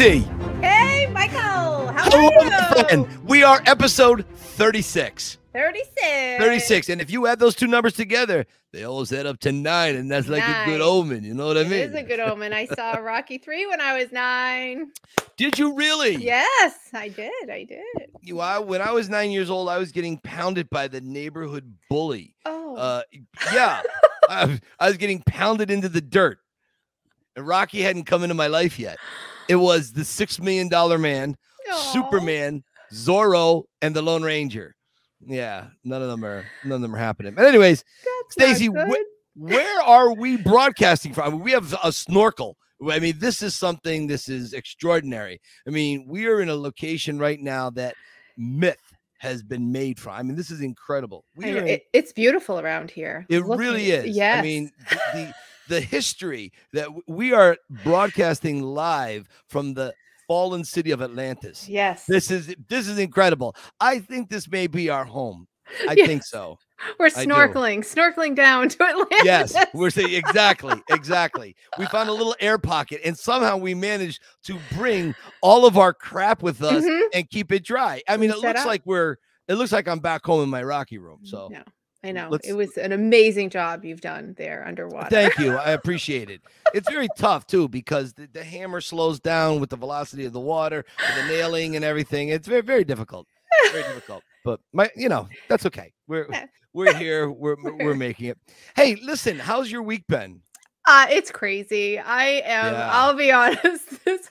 Hey, Michael. How Hello, are you? friend. We are episode 36. 36. 36. And if you add those two numbers together, they almost add up to nine. And that's like a good omen. You know what I mean? It is a good omen. I saw Rocky 3 when I was nine. Did you really? Yes, I did. I did. You, I, when I was nine years old, I was getting pounded by the neighborhood bully. Oh. Uh, yeah, I, I was getting pounded into the dirt. And Rocky hadn't come into my life yet. It was the six million dollar man, Aw. Superman, Zorro, and the Lone Ranger. Yeah, none of them are none of them are happening. But anyways, Stacey, wh- where are we broadcasting from? I mean, we have a snorkel. I mean, this is something. This is extraordinary. I mean, we are in a location right now that myth has been made from. I mean, this is incredible. We it- it's beautiful around here. it really is. Yeah. I mean, th- the the history that we are broadcasting live from the fallen city of Atlantis. yes. This is this is incredible. I think this may be our home. I Yes. think so. We're snorkeling, snorkeling down to Atlantis. Yes, we're saying exactly, exactly. We found a little air pocket, and somehow we managed to bring all of our crap with us Mhm. and keep it dry. I mean, We it looks up. like we're. It looks like I'm back home in my Rocky room. So no, I know. let's- It was an amazing job you've done there underwater. Thank you. I appreciate it. It's very tough too because the, the hammer slows down with the velocity of the water, the nailing and everything. It's very very difficult. Very difficult. But my, you know, that's okay. We're we're here. We're we're making it. Hey, listen. How's your week been? Uh, it's crazy. I am, Yeah. I'll be honest.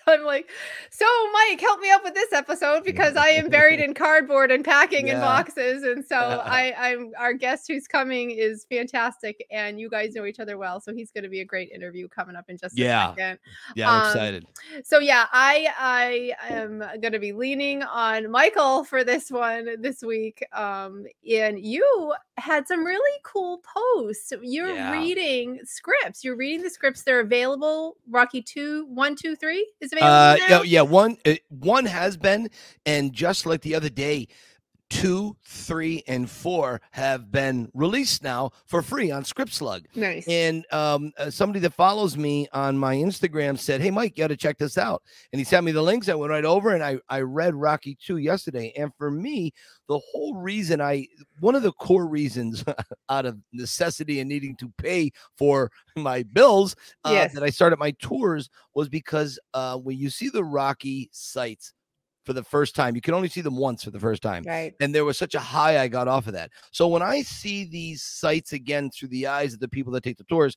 I'm like, so Mike, help me up with this episode because I am buried in cardboard and packing in boxes. And so I, I'm our guest who's coming is fantastic, and you guys know each other well. So he's going to be a great interview coming up in just Yeah. a second. Yeah, I'm Um, excited. So yeah, I I am going to be leaning on Michael for this one this week. Um, and you had some really cool posts. You're Yeah. reading scripts. You're reading the scripts. They're available. Rocky two, one, two, three is available. Uh, now? yeah, yeah. One, uh, one has been, and just like the other day, two, three, and four have been released now for free on ScriptSlug. Nice. And um, uh, somebody that follows me on my Instagram said, "Hey, Mike, you got to check this out." And he sent me the links. I went right over and I I read Rocky Two yesterday. And for me, the whole reason I one of the core reasons out of necessity and needing to pay for my bills uh, Yes. that I started my tours was because uh, when you see the Rocky sites for the first time, you can only see them once for the first time right. and there was such a high I got off of that. So when I see these sites again through the eyes of the people that take the tours,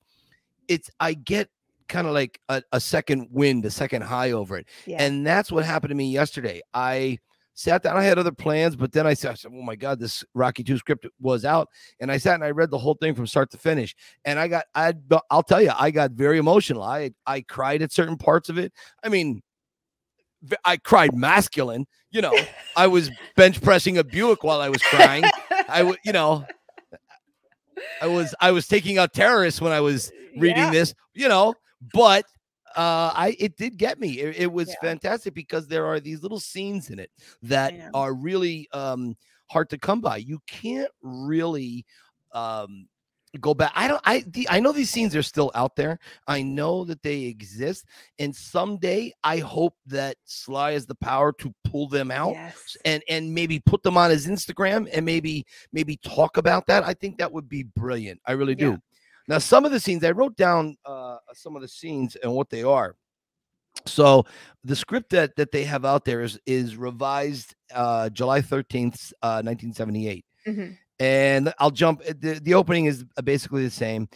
it's I get kind of like a, a second wind, a second high over it. Yeah. And that's what happened to me yesterday. I sat down, I had other plans, but then I said, I said, Oh my god, this Rocky 2 script was out. And I sat and I read the whole thing from start to finish. And I got I I'll tell you, I got very emotional. I I cried at certain parts of it. I mean, I cried masculine. You know, I was bench pressing a Buick while I was crying. I would, you know, I was I was taking out terrorists when I was reading Yeah. this. You know, but uh I it did get me. It, it was Yeah. fantastic because there are these little scenes in it that know. are really um hard to come by. You can't really um go back. I don't I the, I know these scenes are still out there. I know that they exist and someday I hope that Sly has the power to pull them out Yes. and and maybe put them on his Instagram and maybe maybe talk about that. I think that would be brilliant. I really do. Yeah. Now, some of the scenes I wrote down uh, some of the scenes and what they are. So the script that that they have out there is is revised uh, July thirteenth, uh, nineteen seventy eight, Mhm. And I'll jump. uh, The, the opening is basically the same.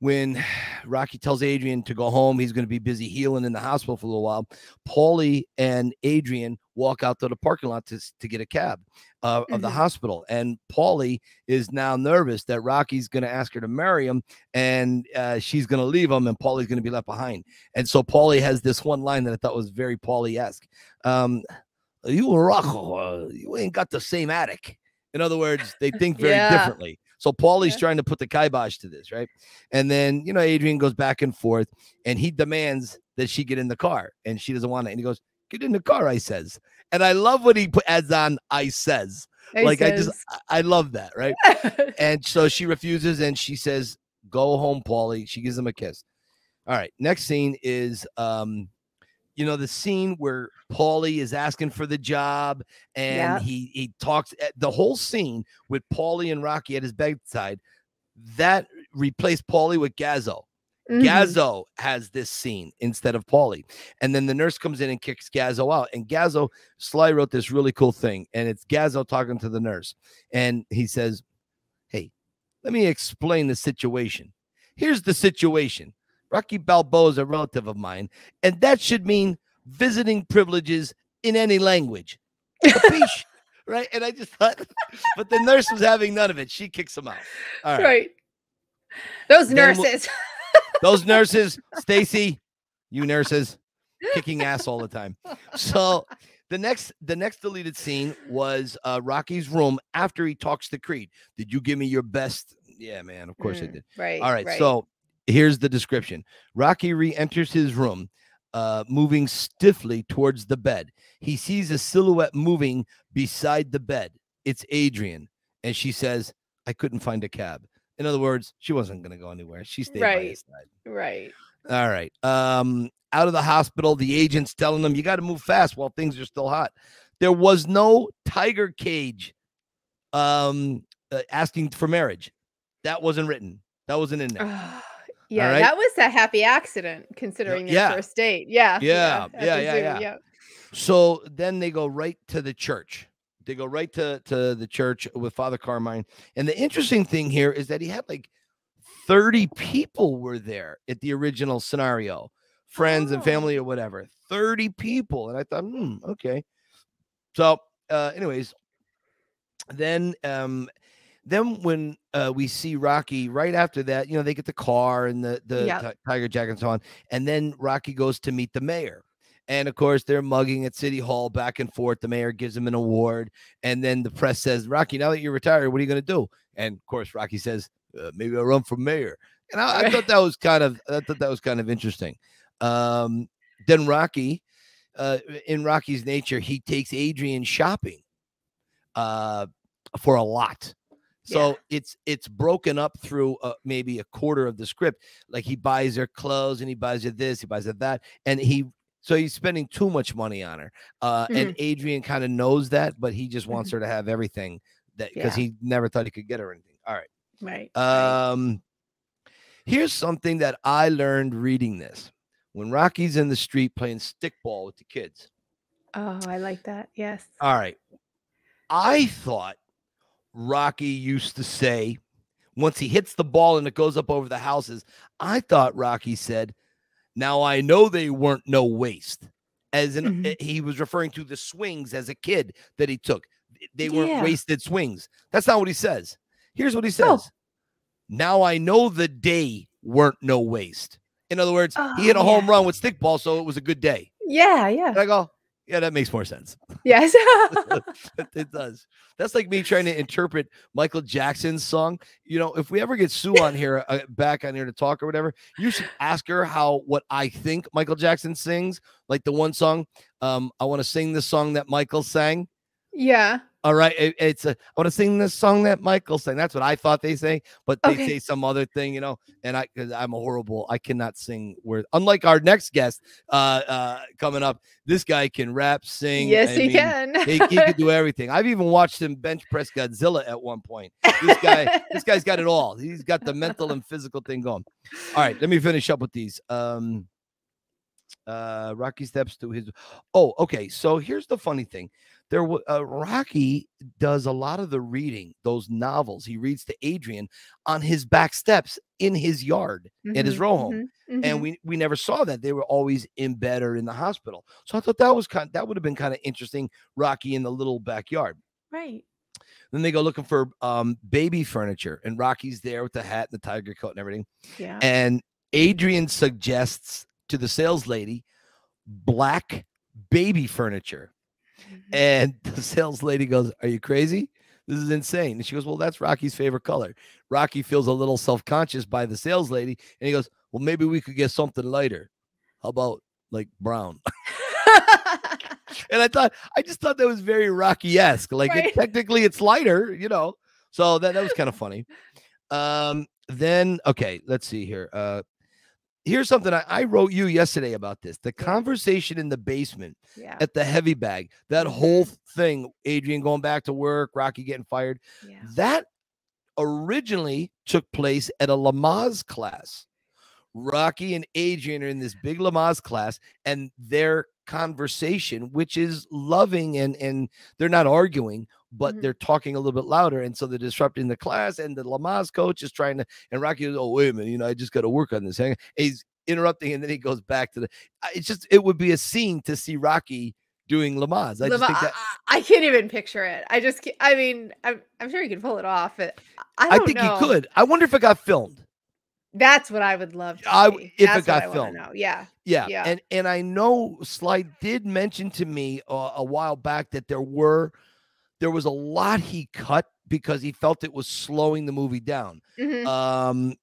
When Rocky tells Adrian to go home, he's going to be busy healing in the hospital for a little while. Paulie and Adrian walk out to the parking lot to, to get a cab uh, of the Mhm. hospital. And Paulie is now nervous that Rocky's going to ask her to marry him and uh, she's going to leave him and Paulie's going to be left behind. And so Paulie has this one line that I thought was very Paulie esque. Um, you Rocco, uh, you ain't got the same attic. In other words, they think very Yeah. differently. So Paulie's Yeah. trying to put the kibosh to this, right? And then, you know, Adrian goes back and forth and he demands that she get in the car and she doesn't want it. And he goes, Get in the car, I says. And I love what he put adds on, I says. like I just I- I love that, right? and so she refuses and she says, Go home, Paulie. She gives him a kiss. All right. Next scene is um you know the scene where Paulie is asking for the job and Yeah. he he talks eh, the whole scene with Paulie and Rocky at his bedside that replaced Paulie with Gazzo. Mhm. Gazzo has this scene instead of Paulie. And then the nurse comes in and kicks Gazzo out. And Gazzo, Sly wrote this really cool thing. And it's Gazzo talking to the nurse. And he says, Hey, let me explain the situation. Here's the situation Rocky Balboa is a relative of mine. And that should mean visiting privileges in any language. Capiche? right? And I just thought, but the nurse was having none of it. She kicks him out. All right. right. Those Then we'll- nurses. Those nurses, Stacy, you nurses, kicking ass all the time. So the next the next deleted scene was uh Rocky's room after he talks to Creed. Did you give me your best? Yeah, man, of course I Mm, did. Right. All right, so here's the description. Rocky re-enters his room, uh, moving stiffly towards the bed. He sees a silhouette moving beside the bed. It's Adrian, and she says, "I couldn't find a cab." In other words, she wasn't going to go anywhere. She stayed by Right. his side. right. All right. Um, out of the hospital, the agent's telling them you got to move fast while things are still hot. There was no tiger cage um uh, asking for marriage. That wasn't written. That wasn't in there. Ah, yeah, right. that was a happy accident considering their yeah. first date. Yeah. Yeah, at yeah, yeah, yeah. So then they go right to the church. They go right to, to the church with Father Carmine. And the interesting thing here is that he had like 30 people were there at the original scenario, friends and Oh. family or whatever. 30 people. And I thought, hmm, okay. So, uh, anyways, then um then when uh, we see Rocky right after that, you know, they get the car and the the Yep. ti- tiger jacket and so on, and then Rocky goes to meet the mayor. And of course, they're mugging at City Hall back and forth. The mayor gives him an award. And then the press says, Rocky, now that you're retired, what are you going to do? And of course, Rocky says, uh, maybe I'll run for mayor. And I, I thought that was kind of, I thought that was kind of interesting. Um, then Rocky, uh, in Rocky's nature, he takes Adrian shopping uh, for a lot. So Yeah. it's it's broken up through uh, maybe a quarter of the script. Like he buys her clothes and he buys her this, he buys her that, and he so he's spending too much money on her. Uh, Mm-hmm. And Adrian kind of knows that, but he just wants her to have everything that because Yeah. he never thought he could get her anything. All right. Right. right. Um, here's something that I learned reading this. When Rocky's in the street playing stickball with the kids. oh, I like that. Yes. All right. I thought Rocky used to say, once he hits the ball and it goes up over the houses, I thought Rocky said, Now I know they weren't no waste. As in, Mhm. eh, he was referring to the swings as a kid that he took. They weren't Yeah. wasted swings. That's not what he says. Here's what he Oh. says Now I know the day weren't no waste. In other words, he hit a Oh, home run with stickball, so it was a good day. Yeah. Yeah. And I go, Yeah, that makes more sense. Yes. it does. That's like me trying to interpret Michael Jackson's song. You know, if we ever get Sue on here, uh, back on here to talk or whatever, you should ask her how what I think Michael Jackson sings. Like the one song, um, I want to sing the song that Michael sang. yeah. All right, it- it's a, I want to sing this song that Michael sang. That's what I thought they say, but they Okay. say some other thing, you know. And I, because I'm a horrible, I cannot sing. Word. Unlike our next guest, uh, uh, coming up, this guy can rap, sing. Yes, I he mean, can. he, he could do everything. I've even watched him bench press Godzilla at one point. This guy, this guy's got it all. He's got the mental and physical thing going. All right, let me finish up with these. Um, uh, Rocky steps to his. Oh, okay. So here's the funny thing. There, uh, Rocky does a lot of the reading. Those novels he reads to Adrian on his back steps in his yard at his Mhm, row home mhm, and mhm. we we never saw that they were always in bed or in the hospital so i thought that was kind that would have been kind of interesting rocky in the little backyard right. then they go looking for um baby furniture and rocky's there with the hat and the tiger coat and everything Yeah. and adrian suggests to the sales lady black baby furniture. And the sales lady goes are you crazy this is insane and she goes well that's rocky's favorite color rocky feels a little self-conscious by the sales lady and he goes well maybe we could get something lighter how about like brown and I thought I just thought that was very Rocky esque. Like it, technically it's lighter, you know. So that that was kind of funny. Um, then okay, let's see here. Uh, here's something I, I wrote you yesterday about this. The conversation in the basement Yeah. at the heavy bag, that whole mm-hmm. thing, Adrian going back to work, Rocky getting fired, Yeah. that originally took place at a Lamaze class. Rocky and Adrian are in this big Lamaze class, and their conversation, which is loving and and they're not arguing, but Mhm. they're talking a little bit louder, and so they're disrupting the class. And the Lamaze coach is trying to, and Rocky goes, "Oh wait a minute, you know, I just got to work on this." Hang on." He's interrupting, and then he goes back to the. It's just it would be a scene to see Rocky doing Lamaze. I Lama- that. I, I can't even picture it. I just, I mean, I'm, I'm sure you can pull it off. But I I think know. he could. I wonder if it got filmed. That's what I would love to I- see. if it That's what got I filmed. know. Yeah. Yeah, Yeah. and and I know Sly did mention to me uh, a while back that there were there was a lot he cut because he felt it was slowing the movie down. Mhm. Um,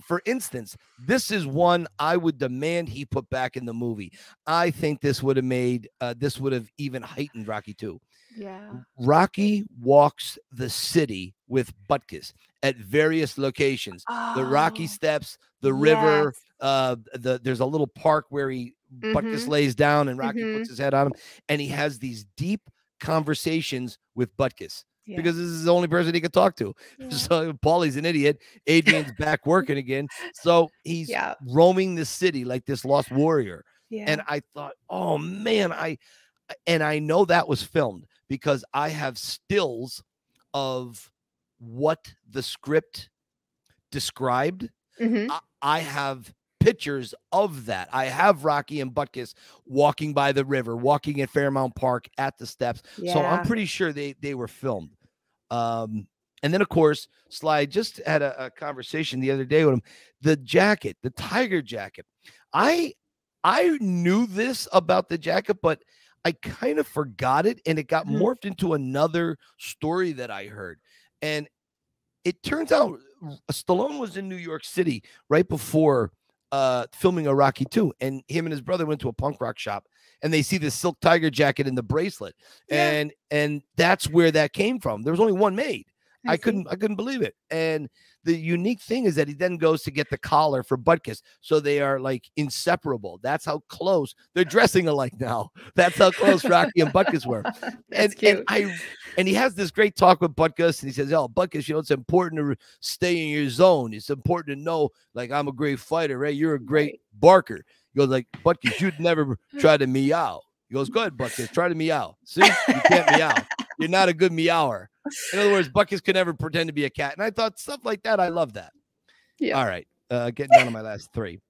for instance, this is one I would demand he put back in the movie. I think this would have made uh, this would have even heightened Rocky 2. Yeah. Rocky walks the city with Butkus at various locations. The Rocky Oh, steps, the river, yes. uh the there's a little park where he Butkus Mhm. lays down and Rocky Mhm. puts his head on him and he has these deep conversations with Butkus Yeah. because this is the only person he could talk to. Yeah. So Paulie's an idiot. Adrian's back working again. So he's Yeah. roaming the city like this lost warrior. yeah. And I thought, oh man, I and I know that was filmed because I have stills of what the script described Mhm. I, I have pictures of that. I have Rocky and Butkus walking by the river, walking at Fairmount Park at the steps. So I'm pretty sure they they were filmed. Um, and then of course, Sly just had a, a conversation the other day with him. The jacket, the tiger jacket. I I knew this about the jacket, but I kind of forgot it, and it got Mhm. morphed into another story that I heard. And it turns out Stallone was in New York City right before uh filming a Rocky 2 and him and his brother went to a punk rock shop and they see the silk tiger jacket and the bracelet Yeah. and and that's where that came from there was only one made I, see. couldn't I couldn't believe it and the unique thing is that he then goes to get the collar for Butkus so they are like inseparable that's how close they're dressing alike now that's how close Rocky and Butkus were and, and I and he has this great talk with Butkus, and he says, "Oh, Butkus, you know it's important to stay in your zone. It's important to know, like I'm a great fighter, right? You're a great barker." He goes, "Like Butkus, you'd never try to meow." He goes, "Go ahead, Butkus, try to meow. See, you can't meow. You're not a good meower." In other words, Butkus could never pretend to be a cat, and I thought stuff like that. I love that. Yeah. All right, uh, getting down to my last three.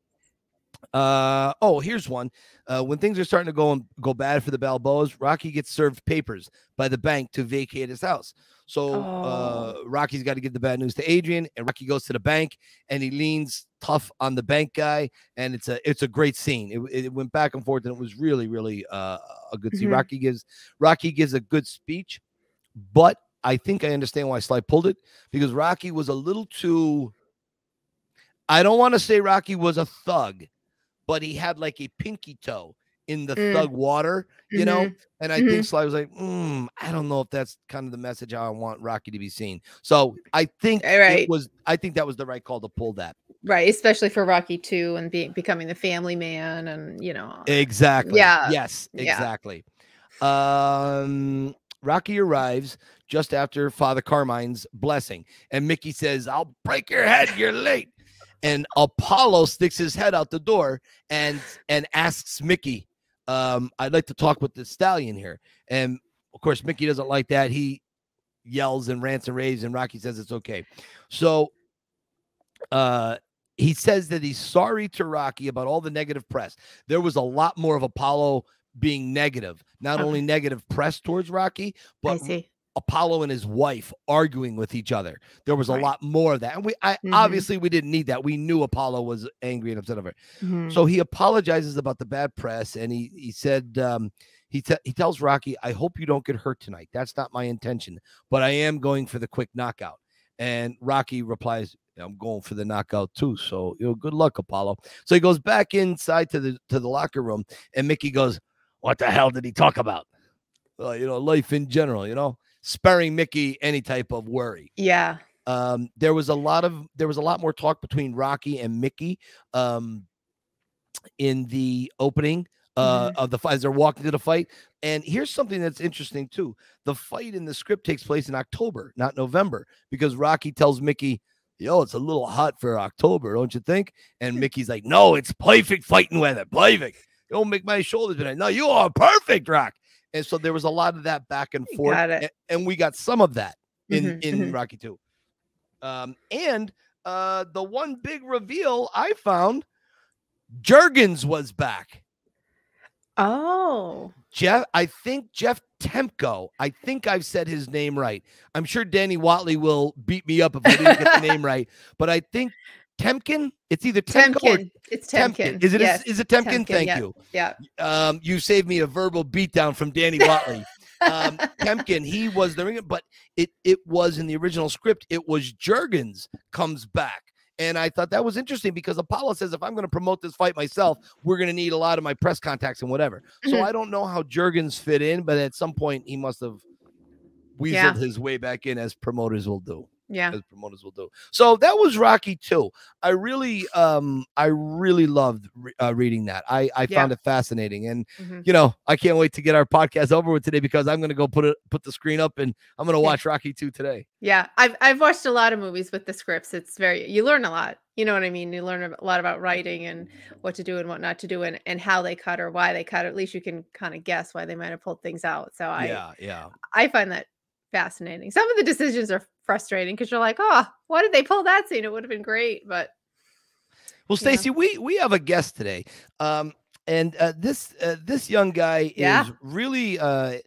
Uh oh, here's one. Uh, when things are starting to go go bad for the Balboas, Rocky gets served papers by the bank to vacate his house. So uh, Oh. Rocky's got to give the bad news to Adrian, and Rocky goes to the bank and he leans tough on the bank guy, and it's a it's a great scene. It, it went back and forth, and it was really really uh, a good scene. Mhm. Rocky gives Rocky gives a good speech, but I think I understand why Sly pulled it because Rocky was a little too. I don't want to say Rocky was a thug, but he had like a pinky toe in the Mm. thug water, you know. Mhm. And I think Sly was like, mm, I don't know if that's kind of the message I want Rocky to be seen. So I think right. it was. I think that was the right call to pull that. Right. Especially for Rocky 2 and being becoming the family man and, you know. Exactly. Yeah. Yes. Yeah. Exactly. Um, Rocky arrives just after Father Carmine's blessing, and Mickey says, "I'll break your head. You're late." And Apollo sticks his head out the door and and asks Mickey, um, "I'd like to talk with the stallion here." And of course, Mickey doesn't like that. He yells and rants and raves, and Rocky says it's okay. So, uh, he says that he's sorry to Rocky about all the negative press. There was a lot more of Apollo being negative, not Okay. only negative press towards Rocky, but. Apollo and his wife arguing with each other. There was a lot more of that. And we I Mhm. obviously we didn't need that. We knew Apollo was angry and upset over it. Mhm. So he apologizes about the bad press and he he said um he te- he tells Rocky, "I hope you don't get hurt tonight. That's not my intention, but I am going for the quick knockout." And Rocky replies, "I'm going for the knockout too. So, you know, good luck, Apollo." So he goes back inside to the to the locker room and Mickey goes, "What the hell did he talk about?" Well, you know, life in general, you know, sparing Mickey any type of worry yeah. um there was a lot of there was a lot more talk between rocky and mickey um in the opening uh, Mhm. of the fight as they're walking to the fight. And here's something that's interesting too: the fight in the script takes place in October, not November, because Rocky tells Mickey, "Yo, it's a little hot for October, don't you think?" And Mickey's like, "No, it's perfect fighting weather, perfect. Don't make my shoulders bend. No, you are perfect, Rock." And so there was a lot of that back and forth, Got it. a- and we got some of that in Mhm, in mhm. Rocky Two. Um, and uh, the one big reveal I found, Jergens was back. Oh, Jeff, I think Jeff Temko. I think I've said his name right. I'm sure Danny Watley will beat me up if I didn't get the name right. But I think Temkin. It's either Temko or Temkin. It's Temkin. Is it? Yes. Is it Temkin? Temkin, Thank yeah. you. Yeah. Um, you saved me a verbal beatdown from Danny Watley. um, Temkin, he was the but it it was in the original script. It was Jergens comes back, and I thought that was interesting because Apollo says if I'm going to promote this fight myself, we're going to need a lot of my press contacts and whatever. So Mhm. I don't know how Jergens fit in, but at some point he must have weaseled Yeah. his way back in, as promoters will do Yeah. as promoters will do. So that was Rocky 2. I really um I really loved re- uh, reading that. I I Yeah. found it fascinating and Mhm. you know, I can't wait to get our podcast over with today because I'm going to go put it put the screen up and I'm going to watch Rocky 2 today. Yeah, I've I've watched a lot of movies with the scripts. It's very you learn a lot. You know what I mean? You learn a lot about writing and what to do and what not to do and, and how they cut or why they cut. At least you can kind of guess why they might have pulled things out. So I yeah, yeah. I find that fascinating. Some of the decisions are frustrating because you're like, oh, why did they pull that scene? It would have been great, but Well. Stacy, we we have a guest today. Um and uh, this uh, this young guy Yeah. is really uh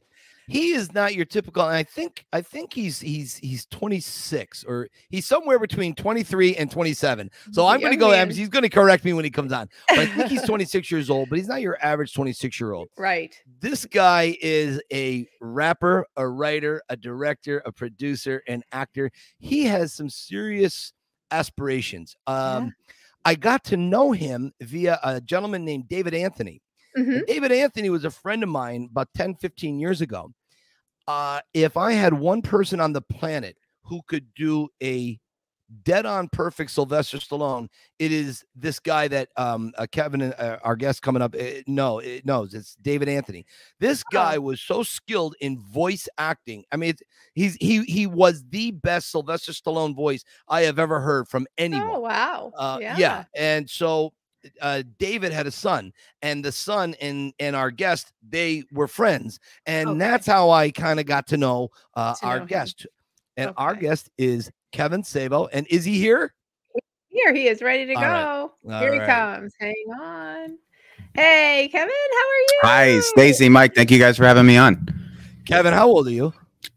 he is not your typical and I think I think he's he's he's 26 or he's somewhere between 23 and 27. So I'm going to go man. He's going to correct me when he comes on. But I think he's 26 years old, but he's not your average 26 year old. right. This guy is a rapper, a writer, a director, a producer, an actor. He has some serious aspirations. Um, I got to know him via a gentleman named David Anthony. Mhm. David Anthony was a friend of mine about 10, 15 years ago. Uh, if I had one person on the planet who could do a dead on perfect Sylvester Stallone, it is this guy that um, uh, Kevin, uh, our guest coming up, uh, no, it knows it's David Anthony. This guy was so skilled in voice acting. I mean, he's he he was the best Sylvester Stallone voice I have ever heard from anyone. Oh wow. Uh, yeah. yeah. And so uh, David had a son, and the son and and our guest they were friends, and Okay. that's how I kind of got to know uh, To our know guest. And our guest is Kevin Savo, and is he here? Here he is, ready to All go. right. Here All he right. comes. Hang on. Hey, Kevin, how are you? Hi, Stacy, Mike. Thank you guys for having me on. Kevin, how old are you?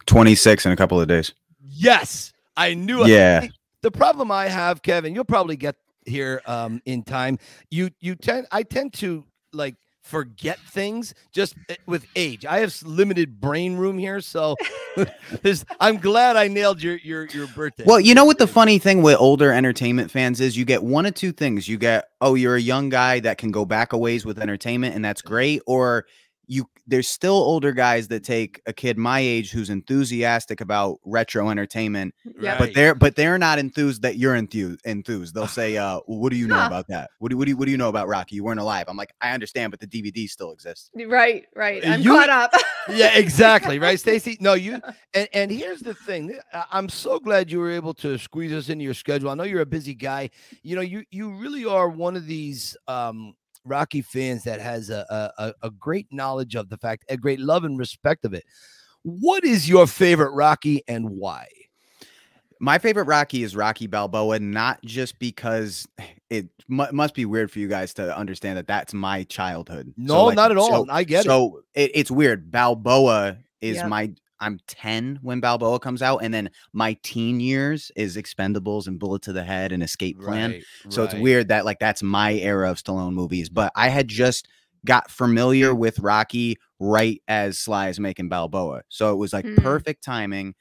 26 in a couple of days. Yes, I knew. it. Yeah. See, The problem I have, Kevin, you'll probably get here um in time. You you tend I tend to like forget things just uh, with age. I have limited brain room here, so I'm glad I nailed your your your birthday. Well, you know what the funny thing with older entertainment fans is? You get one of two things. You get, oh, you're a young guy that can go back a ways with entertainment, and that's great. Or you there's still older guys that take a kid my age who's enthusiastic about retro entertainment, Right. but they're but they're not enthused that you're enthused enthused. They'll say, uh, well, what do you know Huh. about that? What do, what do you what do you know about Rocky? You weren't alive. I'm like, I understand, but the DVD still exists. Right, right. Uh, I'm you- caught up. yeah, exactly, right, Stacy? No, you and, and here's the thing. I- I'm so glad you were able to squeeze us into your schedule. I know you're a busy guy. You know, you you really are one of these um Rocky fans that has a a, a- a great knowledge of the fact, a great love and respect of it. What is your favorite Rocky and why? My favorite Rocky is Rocky Balboa, not just because it mu- must be weird for you guys to understand that that's my childhood. So, No, like, not at all. so- I get it. so it. it's weird. Balboa is Yep. my. I'm 10 when Balboa comes out, and then my teen years is Expendables and Bullet to the Head and Escape Plan. Right, So it's weird that like that's my era of Stallone movies. But I had just got familiar with Rocky right as Sly is making Balboa, so it was like Mm. perfect timing.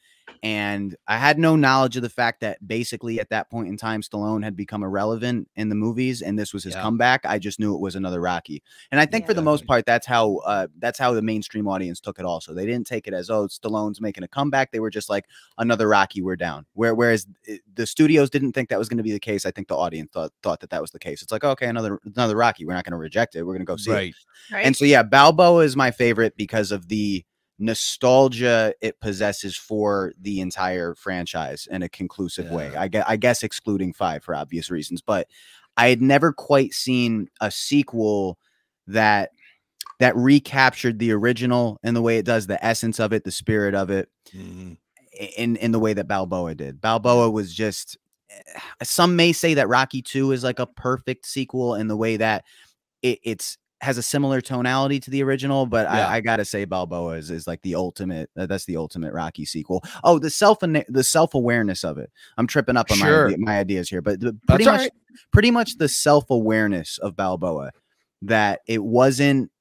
And I had no knowledge of the fact that basically at that point in time, Stallone had become irrelevant in the movies, and this was his Yeah. comeback. I just knew it was another Rocky, and I think Yeah. for the most part, that's how uh, that's how the mainstream audience took it. Also, they didn't take it as oh, Stallone's making a comeback. They were just like another Rocky, we're down. Where whereas the studios didn't think that was going to be the case. I think the audience thought thought that that was the case. It's like okay, another another Rocky. We're not going to reject it. We're going to go see it. Right. Right. And so yeah, Balboa is my favorite because of the nostalgia it possesses for the entire franchise in a conclusive way. I guess, I guess excluding 5 for obvious reasons, but I had never quite seen a sequel that that recaptured the original in the way it does the essence of it, the spirit of it Mhm. in in the way that Balboa did. Balboa was just eh, some may say that Rocky 2 is like a perfect sequel in the way that it, it's has a similar tonality to the original, but Yeah. I, I gotta say Balboa is, is like the ultimate. uh, that's the ultimate Rocky sequel. Oh, the self the self awareness of it. I'm tripping up on Sure. my my ideas here, but the, pretty all much right. pretty much the self awareness of Balboa that it wasn't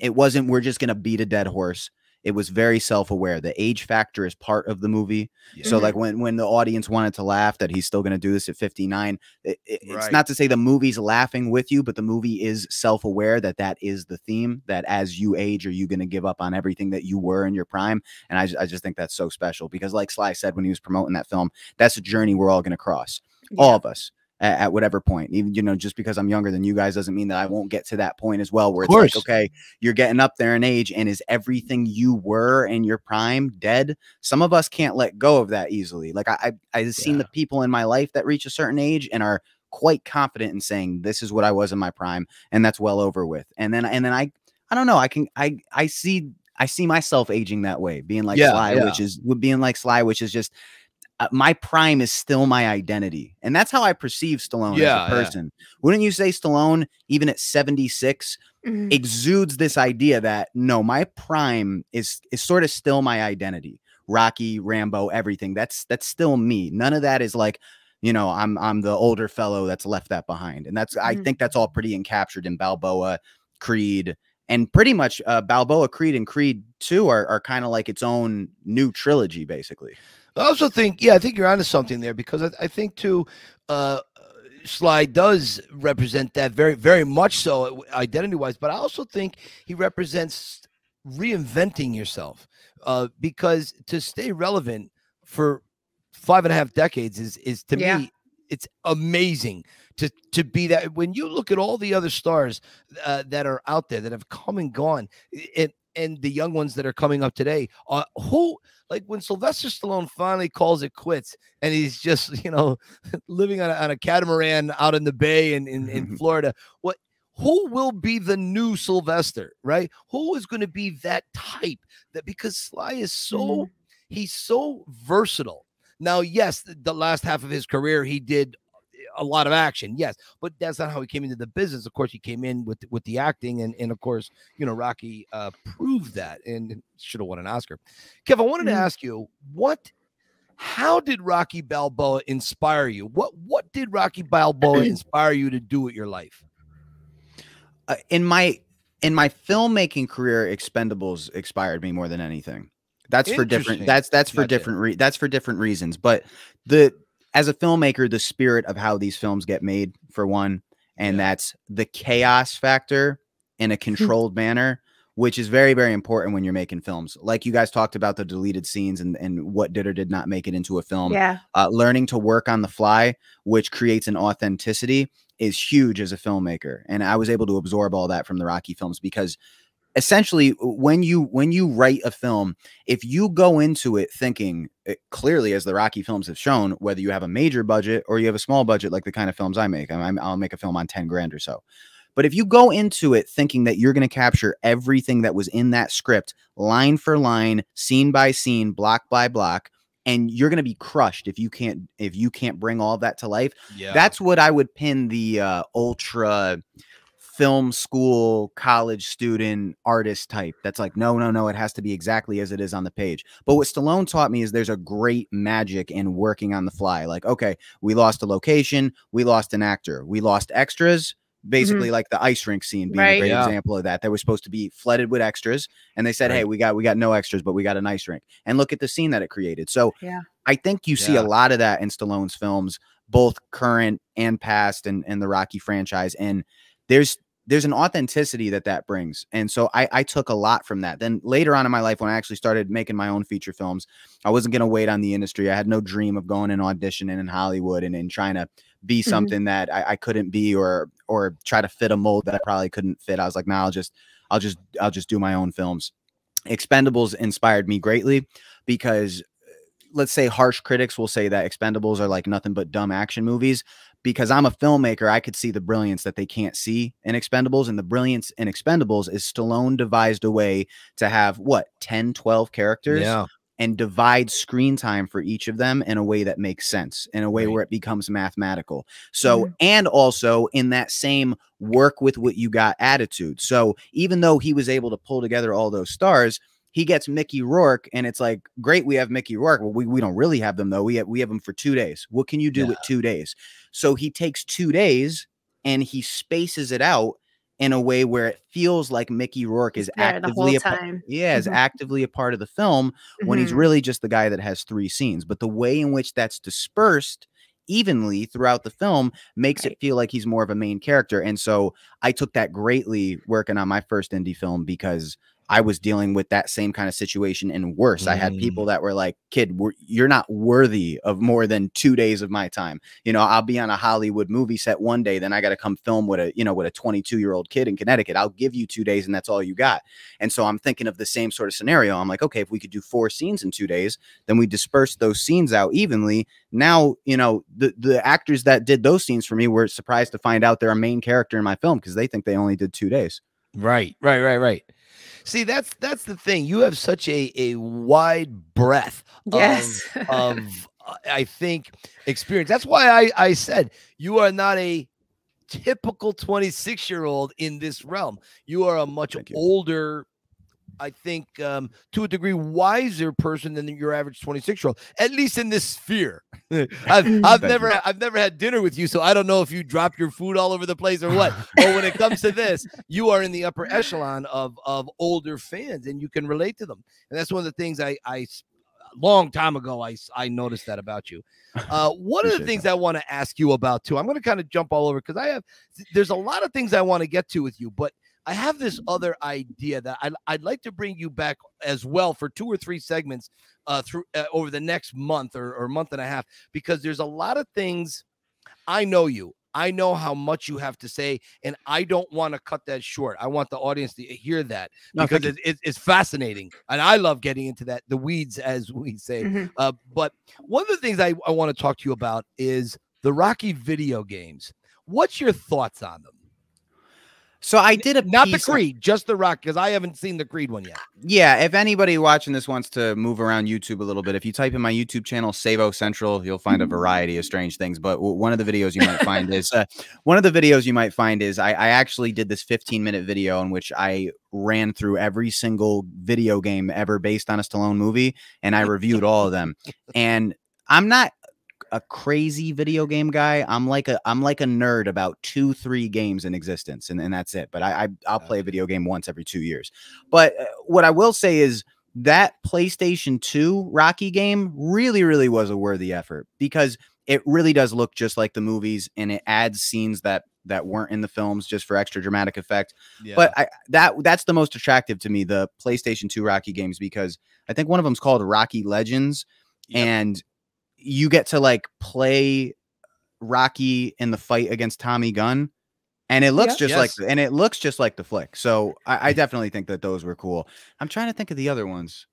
it wasn't we're just gonna beat a dead horse. It was very self aware. The age factor is part of the movie. So Mhm. like when when the audience wanted to laugh that he's still going to do this at 59, it, it- it's not to say the movie's laughing with you, but the movie is self-aware that that is the theme that as you age are you going to give up on everything that you were in your prime and I, I just think that's so special because like Sly said when he was promoting that film, that's a journey we're all going to cross. All of us. At, at whatever point, even you know, just because I'm younger than you guys doesn't mean that I won't get to that point as well. Where it's like, okay, you're getting up there in age, and is everything you were in your prime dead? some of us can't let go of that easily. Like I, I I've seen Yeah. the people in my life that reach a certain age and are quite confident in saying this is what I was in my prime, and that's well over with. And then and then I I don't know. I can I I see I see myself aging that way, being like Yeah, Sly, yeah. which is being like Sly, which is just. Uh, my prime is still my identity, and that's how I perceive Stallone Yeah, as a person. Wouldn't you say Stallone, even at seventy six, Mhm. exudes this idea that no, my prime is is sort of still my identity. Rocky, Rambo, everything. That's that's still me. None of that is like, you know, I'm I'm the older fellow that's left that behind. And that's I Mhm. think that's all pretty encaptured in Balboa, Creed, and pretty much uh, Balboa, Creed, and Creed 2 are, are kind of like its own new trilogy, basically. I also think, yeah, I think you're onto something there because I, I think too, uh, Sly does represent that very, very much so identity wise, but I also think he represents reinventing yourself uh, because to stay relevant for five and a half decades is, is to Yeah. me, it's amazing to to be that when you look at all the other stars uh, that are out there that have come and gone and and the young ones that are coming up today uh, who like when Sylvester Stallone finally calls it quits and he's just you know living on a, on a catamaran out in the bay in in, in Florida what who will be the new Sylvester right who is going to be that type that because Sly is so Mhm. he's so versatile now yes the, the last half of his career he did a lot of action yes but that's not how he came into the business. Of course he came in with with the acting and and of course you know rocky uh proved that and should have won an oscar. Kev i wanted to Mhm. ask you what how did rocky balboa inspire you? What what did rocky balboa inspire you to do with your life? Uh, in my in my filmmaking career expendables expired me more than anything. That's for different that's that's for Gotcha. different re- that's for different reasons but the as a filmmaker the spirit of how these films get made for one and Yeah. that's the chaos factor in a controlled manner which is very very important when you're making films like you guys talked about the deleted scenes and and what did or did not make it into a film yeah. uh, learning to work on the fly, which creates an authenticity, is huge as a filmmaker. And I was able to absorb all that from the Rocky films because essentially when you when you write a film if you go into it thinking eh, clearly as the rocky films have shown whether you have a major budget or you have a small budget like the kind of films i make I, i'll make a film on 10 grand or so. But if you go into it thinking that you're going to capture everything that was in that script line for line scene by scene block by block and you're going to be crushed if you can't if you can't bring all that to life yeah. that's what I would pin the uh, ultra film school college student artist type. That's like, no, no, no, it has to be exactly as it is on the page. But what Stallone taught me is there's a great magic in working on the fly. Like, okay, we lost a location, we lost an actor, we lost extras. Mm-hmm. basically like the ice rink scene being a great Yeah. example of that. That was supposed to be flooded with extras, and they said, Right. "Hey, we got we got no extras, but we got an ice rink." And look at the scene that it created. So Yeah. I think you see a lot of that in Stallone's films, both current and past, and and the Rocky franchise. And there's there's an authenticity that that brings, and so I I took a lot from that. Then later on in my life, when I actually started making my own feature films, I wasn't going to wait on the industry. I had no dream of going and auditioning in Hollywood and, and trying to be Mhm. something that I, I couldn't be or or try to fit a mold that I probably couldn't fit. I was like, nah, I'll just I'll just I'll just do my own films. Expendables inspired me greatly because let's say harsh critics will say that Expendables are like nothing but dumb action movies. Because I'm a filmmaker, I could see the brilliance that they can't see in Expendables. And the brilliance in Expendables is Stallone devised a way to have what 10, 12 characters Yeah. and divide screen time for each of them in a way that makes sense, in a way Right. where it becomes mathematical. So, Mhm. and also in that same work with what you got attitude. So, even though he was able to pull together all those stars, he gets Mickey Rourke, and it's like, great, we have Mickey Rourke. Well, we, we don't really have them though. We have we have them for two days. What can you do Yeah. with two days? So he takes two days and he spaces it out in a way where it feels like Mickey Rourke is actively a pa- time. yeah, is Mhm. actively a part of the film when he's Mhm. really just the guy that has three scenes. But the way in which that's dispersed evenly throughout the film makes Right. it feel like he's more of a main character. And so I took that greatly working on my first indie film because I was dealing with that same kind of situation and worse. I had Mm. people that were like, "Kid, we're, you're not worthy of more than two days of my time." You know, I'll be on a Hollywood movie set one day, then I got to come film with a you know with a 22 year old kid in Connecticut. I'll give you two days, and that's all you got. And so I'm thinking of the same sort of scenario. I'm like, okay, if we could do four scenes in two days, then we disperse those scenes out evenly. Now, you know, the the actors that did those scenes for me were surprised to find out they're a main character in my film because they think they only did two days. Right, right, right, right. See, that's that's the thing. You have such a a wide breadth Yes. of uh, I think experience. That's why I I said you are not a typical 26 year old in this realm. You are a much older I think um, to a degree wiser person than your average 26 year old, at least in this sphere. I've, I've never you. I've never had dinner with you, so I don't know if you drop your food all over the place or what. but when it comes to this, you are in the upper echelon of of older fans, and you can relate to them. And that's one of the things I, I long time ago I, I noticed that about you. Uh, one of the things I want to ask you about too. I'm going to kind of jump all over because I have there's a lot of things I want to get to with you, but I have this other idea that I'd, I'd like to bring you back as well for two or three segments uh, through uh, over the next month or, or month and a half because there's a lot of things I know you. I know how much you have to say, and I don't want to cut that short. I want the audience to hear that No, because it, it, it's fascinating, and I love getting into that the weeds, as we say. Mhm. Uh, but one of the things I, I want to talk to you about is the Rocky video games. What's your thoughts on them? So I did a Not the Creed, just the Rock, because I haven't seen the Creed one yet. Yeah, if anybody watching this wants to move around YouTube a little bit, if you type in my YouTube channel Savo Central, you'll find a variety of strange things. But one of the videos you might find is uh, one of the videos you might find is I, I actually did this 15 minute video in which I ran through every single video game ever based on a Stallone movie, and I reviewed all of them. And I'm not a crazy video game guy. I'm like a I'm like a nerd about two three games in existence, and, and that's it. But I, I I'll play a video game once every two years. But uh, what I will say is that PlayStation 2 Rocky game really, really was a worthy effort because it really does look just like the movies and it adds scenes that that weren't in the films just for extra dramatic effect. Yeah. But I that that's the most attractive to me, the PlayStation 2 Rocky games, because I think one of them's called Rocky Legends, Yep. and you get to like play Rocky in the fight against Tommy Gunn. And it looks Yeah. just like and it looks just like the flick. So I, I definitely think that those were cool. I'm trying to think of the other ones.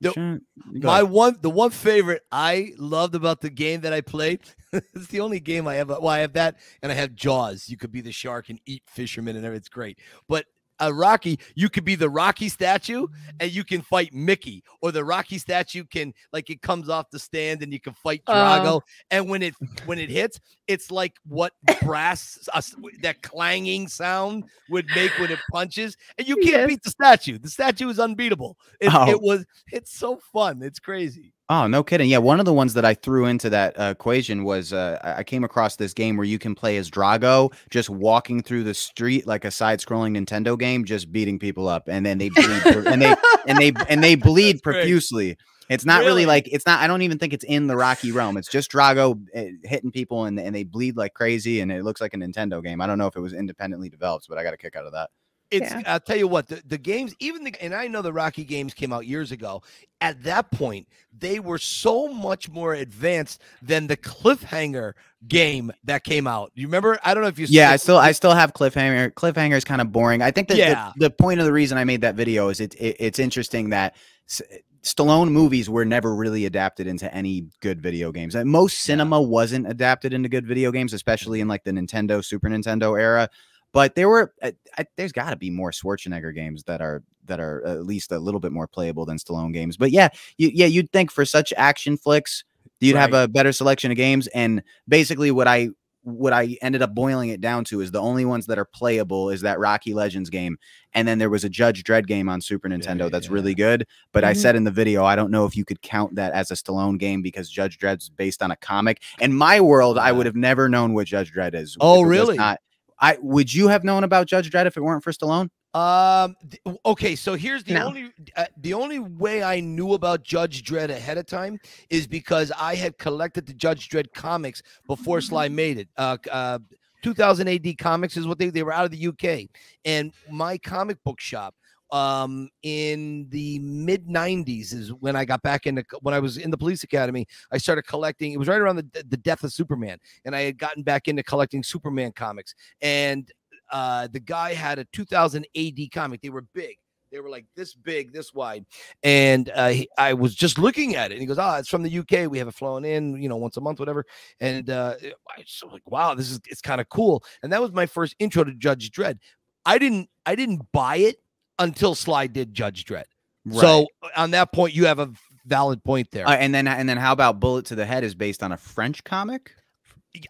The- Trying- go My ahead. one, the one favorite I loved about the game that I played. it's the only game I have. Well, I have that, and I have Jaws. You could be the shark and eat fishermen, and everything. it's great. But a Rocky, you could be the Rocky statue, and you can fight Mickey, or the Rocky statue can like it comes off the stand, and you can fight Drago. Oh. And when it when it hits, it's like what brass uh, that clanging sound would make when it punches, and you can't Yes. beat the statue. The statue is unbeatable. It, Oh. it was. It's so fun. It's crazy. Oh, no kidding. Yeah, one of the ones that I threw into that uh, equation was uh, I came across this game where you can play as Drago, just walking through the street like a side-scrolling Nintendo game, just beating people up, and then they bleed, and they and they and they bleed That's great. profusely. It's not really? Really? like it's not. I don't even think it's in the Rocky realm. It's just Drago uh, hitting people, and and they bleed like crazy, and it looks like a Nintendo game. I don't know if it was independently developed, but I got a kick out of that. It's Yeah. I'll tell you what, the, the games, even the and I know the Rocky games came out years ago. At that point, they were so much more advanced than the cliffhanger game that came out. You remember? I don't know if you Yeah, I still I still have cliffhanger. Cliffhanger is kind of boring. I think that Yeah. the, the point of the reason I made that video is it, it it's interesting that S- Stallone movies were never really adapted into any good video games. Most cinema wasn't adapted into good video games, especially in like the Nintendo, Super Nintendo era. But there were uh, I, there's got to be more Schwarzenegger games that are that are at least a little bit more playable than Stallone games. But yeah, you, yeah, you'd think for such action flicks, you'd have a better selection of games. And basically, what I what I ended up boiling it down to is the only ones that are playable is that Rocky Legends game, and then there was a Judge Dredd game on Super Nintendo that's yeah. really good. But I Mhm. said in the video, I don't know if you could count that as a Stallone game because Judge Dredd's based on a comic. In my world, I would have never known what Judge Dredd is. Oh, if it was really? Not, I would you have known about Judge Dredd if it weren't for Stallone? Um. th- Okay. So here's the No. only uh, the only way I knew about Judge Dredd ahead of time is because I had collected the Judge Dredd comics before Sly made it. Uh, uh, 2000 AD comics is what they they were out of the UK, and my comic book shop. Um, in the mid 90s is when I got back into when I was in the police academy. I started collecting. It was right around the the death of Superman, and I had gotten back into collecting Superman comics. And uh, the guy had a 2000 AD comic. They were big. They were like this big, this wide. And uh, he, I was just looking at it. And he goes, Oh, it's from the UK. We have it flown in, you know, once a month, whatever. And uh, I was like, Wow, this is it's kind of cool. And that was my first intro to Judge Dredd. I didn't I didn't buy it until Sly did Judge Dredd. So on that point, you have a valid point there. Uh, and then and then how about Bullet to the Head is based on a French comic?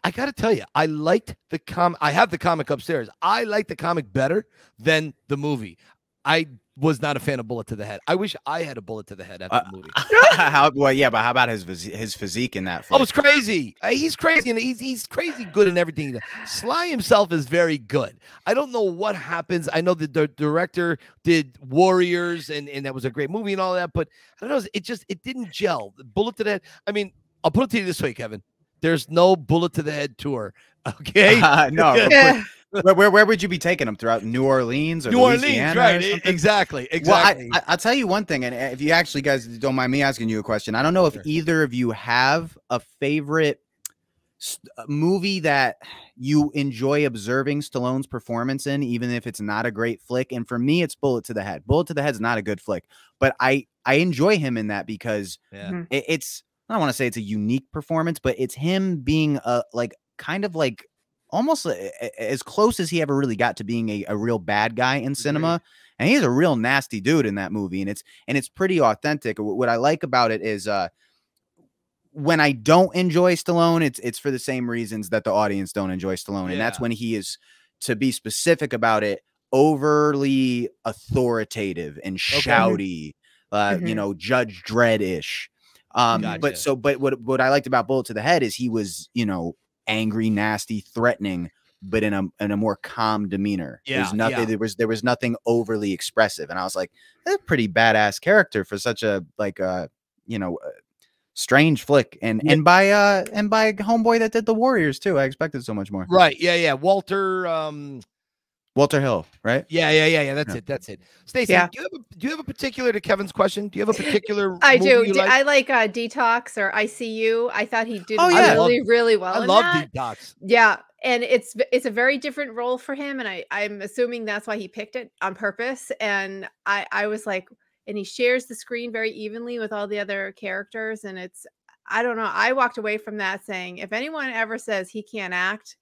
I got to tell you, I liked the com. I have the comic upstairs. I like the comic better than the movie. I was not a fan of Bullet to the Head. I wish I had a bullet to the head after Uh, the movie. how well yeah, but how about his his physique in that? Oh, it's crazy. Uh, He's crazy, and he's he's crazy good in everything. Sly himself is very good. I don't know what happens. I know that the director did Warriors, and and that was a great movie and all that, but I don't know. It just it didn't gel. Bullet to the head. I mean, I'll put it to you this way, Kevin. There's no Bullet to the Head tour. Okay. Uh, no, but Yeah. Where, where where would you be taking him throughout New Orleans or New Louisiana or right? something? Exactly. Exactly. Well, I, I, I'll tell you one thing, and if you actually guys don't mind me asking you a question, I don't know if Sure. either of you have a favorite s- uh, movie that you enjoy observing Stallone's performance in, even if it's not a great flick. And for me, it's Bullet to the Head. Bullet to the Head's not a good flick, but I I enjoy him in that because yeah. Mhm. it, it's I don't want to say it's a unique performance, but it's him being a like kind of like almost a- a- as close as he ever really got to being a, a real bad guy in cinema. And he's a real nasty dude in that movie, and it's and it's pretty authentic. What I like about it is uh when I don't enjoy Stallone, it's it's for the same reasons that the audience don't enjoy Stallone, and that's when he is to be specific about it, overly authoritative and shouty, uh, you Mhm. know, Judge Dredd ish. Um, Gotcha. but so, but what what I liked about Bullet to the Head is he was, you know, angry, nasty, threatening, but in a in a more calm demeanor. Yeah, There's nothing. yeah. There was there was nothing overly expressive, and I was like, that's a pretty badass character for such a like a you know. Uh, strange flick and Yeah. and by uh and by homeboy that did the warriors too i expected so much more Right. Yeah. Yeah. Walter. Um. Walter hill right Yeah. Yeah. Yeah. Yeah. That's Yeah. it. That's it. Stacey, Yeah. do you have a, do you have a particular to Kevin's question? Do you have a particular? I movie do. you D- like? I like uh, D-Tox or Eye See You. I thought he did Oh, yeah. really, really well. I in love that. D-Tox. Yeah, and it's it's a very different role for him, and I I'm assuming that's why he picked it on purpose. And I I was like, and he shares the screen very evenly with all the other characters, and it's I don't know. I walked away from that saying, if anyone ever says he can't act,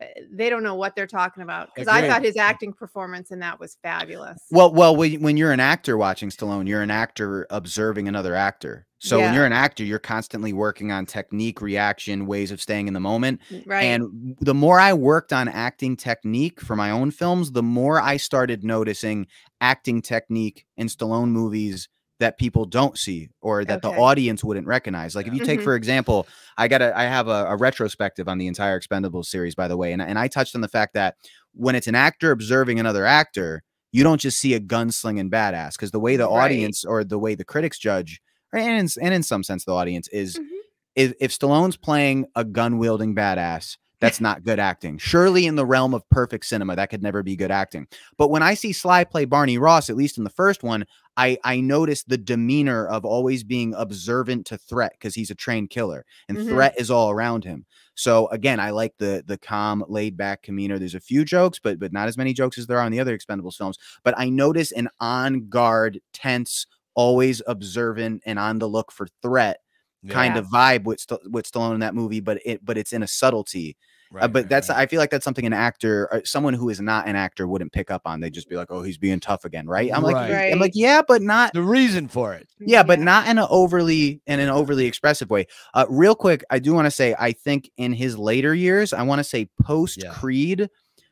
Eh, they don't know what they're talking about because I thought his acting performance in that was fabulous. Well, well, when, when you're an actor watching Stallone, you're an actor observing another actor. So when you're an actor, you're constantly working on technique, reaction, ways of staying in the moment. Mm, right. And the more I worked on acting technique for my own films, the more I started noticing acting technique in Stallone movies that people don't see or that Okay. the audience wouldn't recognize. Like if you take, Mhm. for example, I got a I have a, a retrospective on the entire Expendables series, by the way, and and I touched on the fact that when it's an actor observing another actor, you don't just see a gunslinging badass because the way the Right. audience or the way the critics judge, and in, and in some sense the audience is Mhm. if, if Stallone's playing a gun wielding badass, that's not good acting. Surely in the realm of perfect cinema, that could never be good acting. But when I see Sly play Barney Ross, at least in the first one, I I notice the demeanor of always being observant to threat because he's a trained killer and Mhm. threat is all around him. So again, I like the the calm, laid back demeanor. There's a few jokes, but but not as many jokes as there are in the other Expendables films. But I notice an on guard, tense, always observant, and on the look for threat kind of vibe with with Stallone in that movie, but it but it's in a subtlety. Uh, but that's I feel like that's something an actor, or someone who is not an actor, wouldn't pick up on. They'd just be like, "Oh, he's being tough again," right? I'm like, Right. I'm like, yeah, but not. the reason for it. Yeah, but not in an overly in an overly expressive way. Uh, real quick, I do want to say, I think in his later years, I want to say post Creed,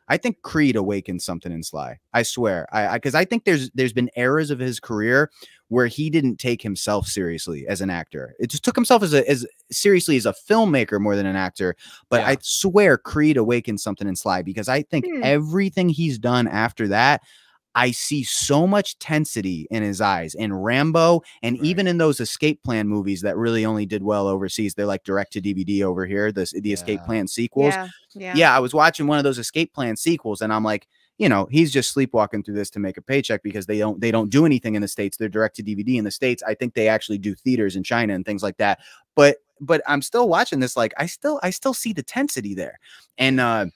I think Creed awakened something in Sly. I swear, I because I, think there's there's been eras of his career where he didn't take himself seriously as an actor. It just took himself as a as seriously as a filmmaker more than an actor. But I swear, Creed awakened something in Sly because I think Hmm. everything he's done after that. I see so much tensity in his eyes in Rambo and even in those escape plan movies that really only did well overseas. They're like direct to DVD over here, the, the escape plan sequels. Yeah, yeah. yeah, I was watching one of those escape plan sequels and I'm like, you know, he's just sleepwalking through this to make a paycheck because they don't they don't do anything in the states. They're direct to DVD in the states. I think they actually do theaters in China and things like that. But but I'm still watching this like I still I still see the tensity there. And uh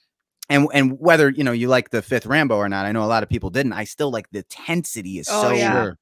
and and whether you know you like the fifth Rambo or not, I know a lot of people didn't. I still like the tensity is Oh, so yeah.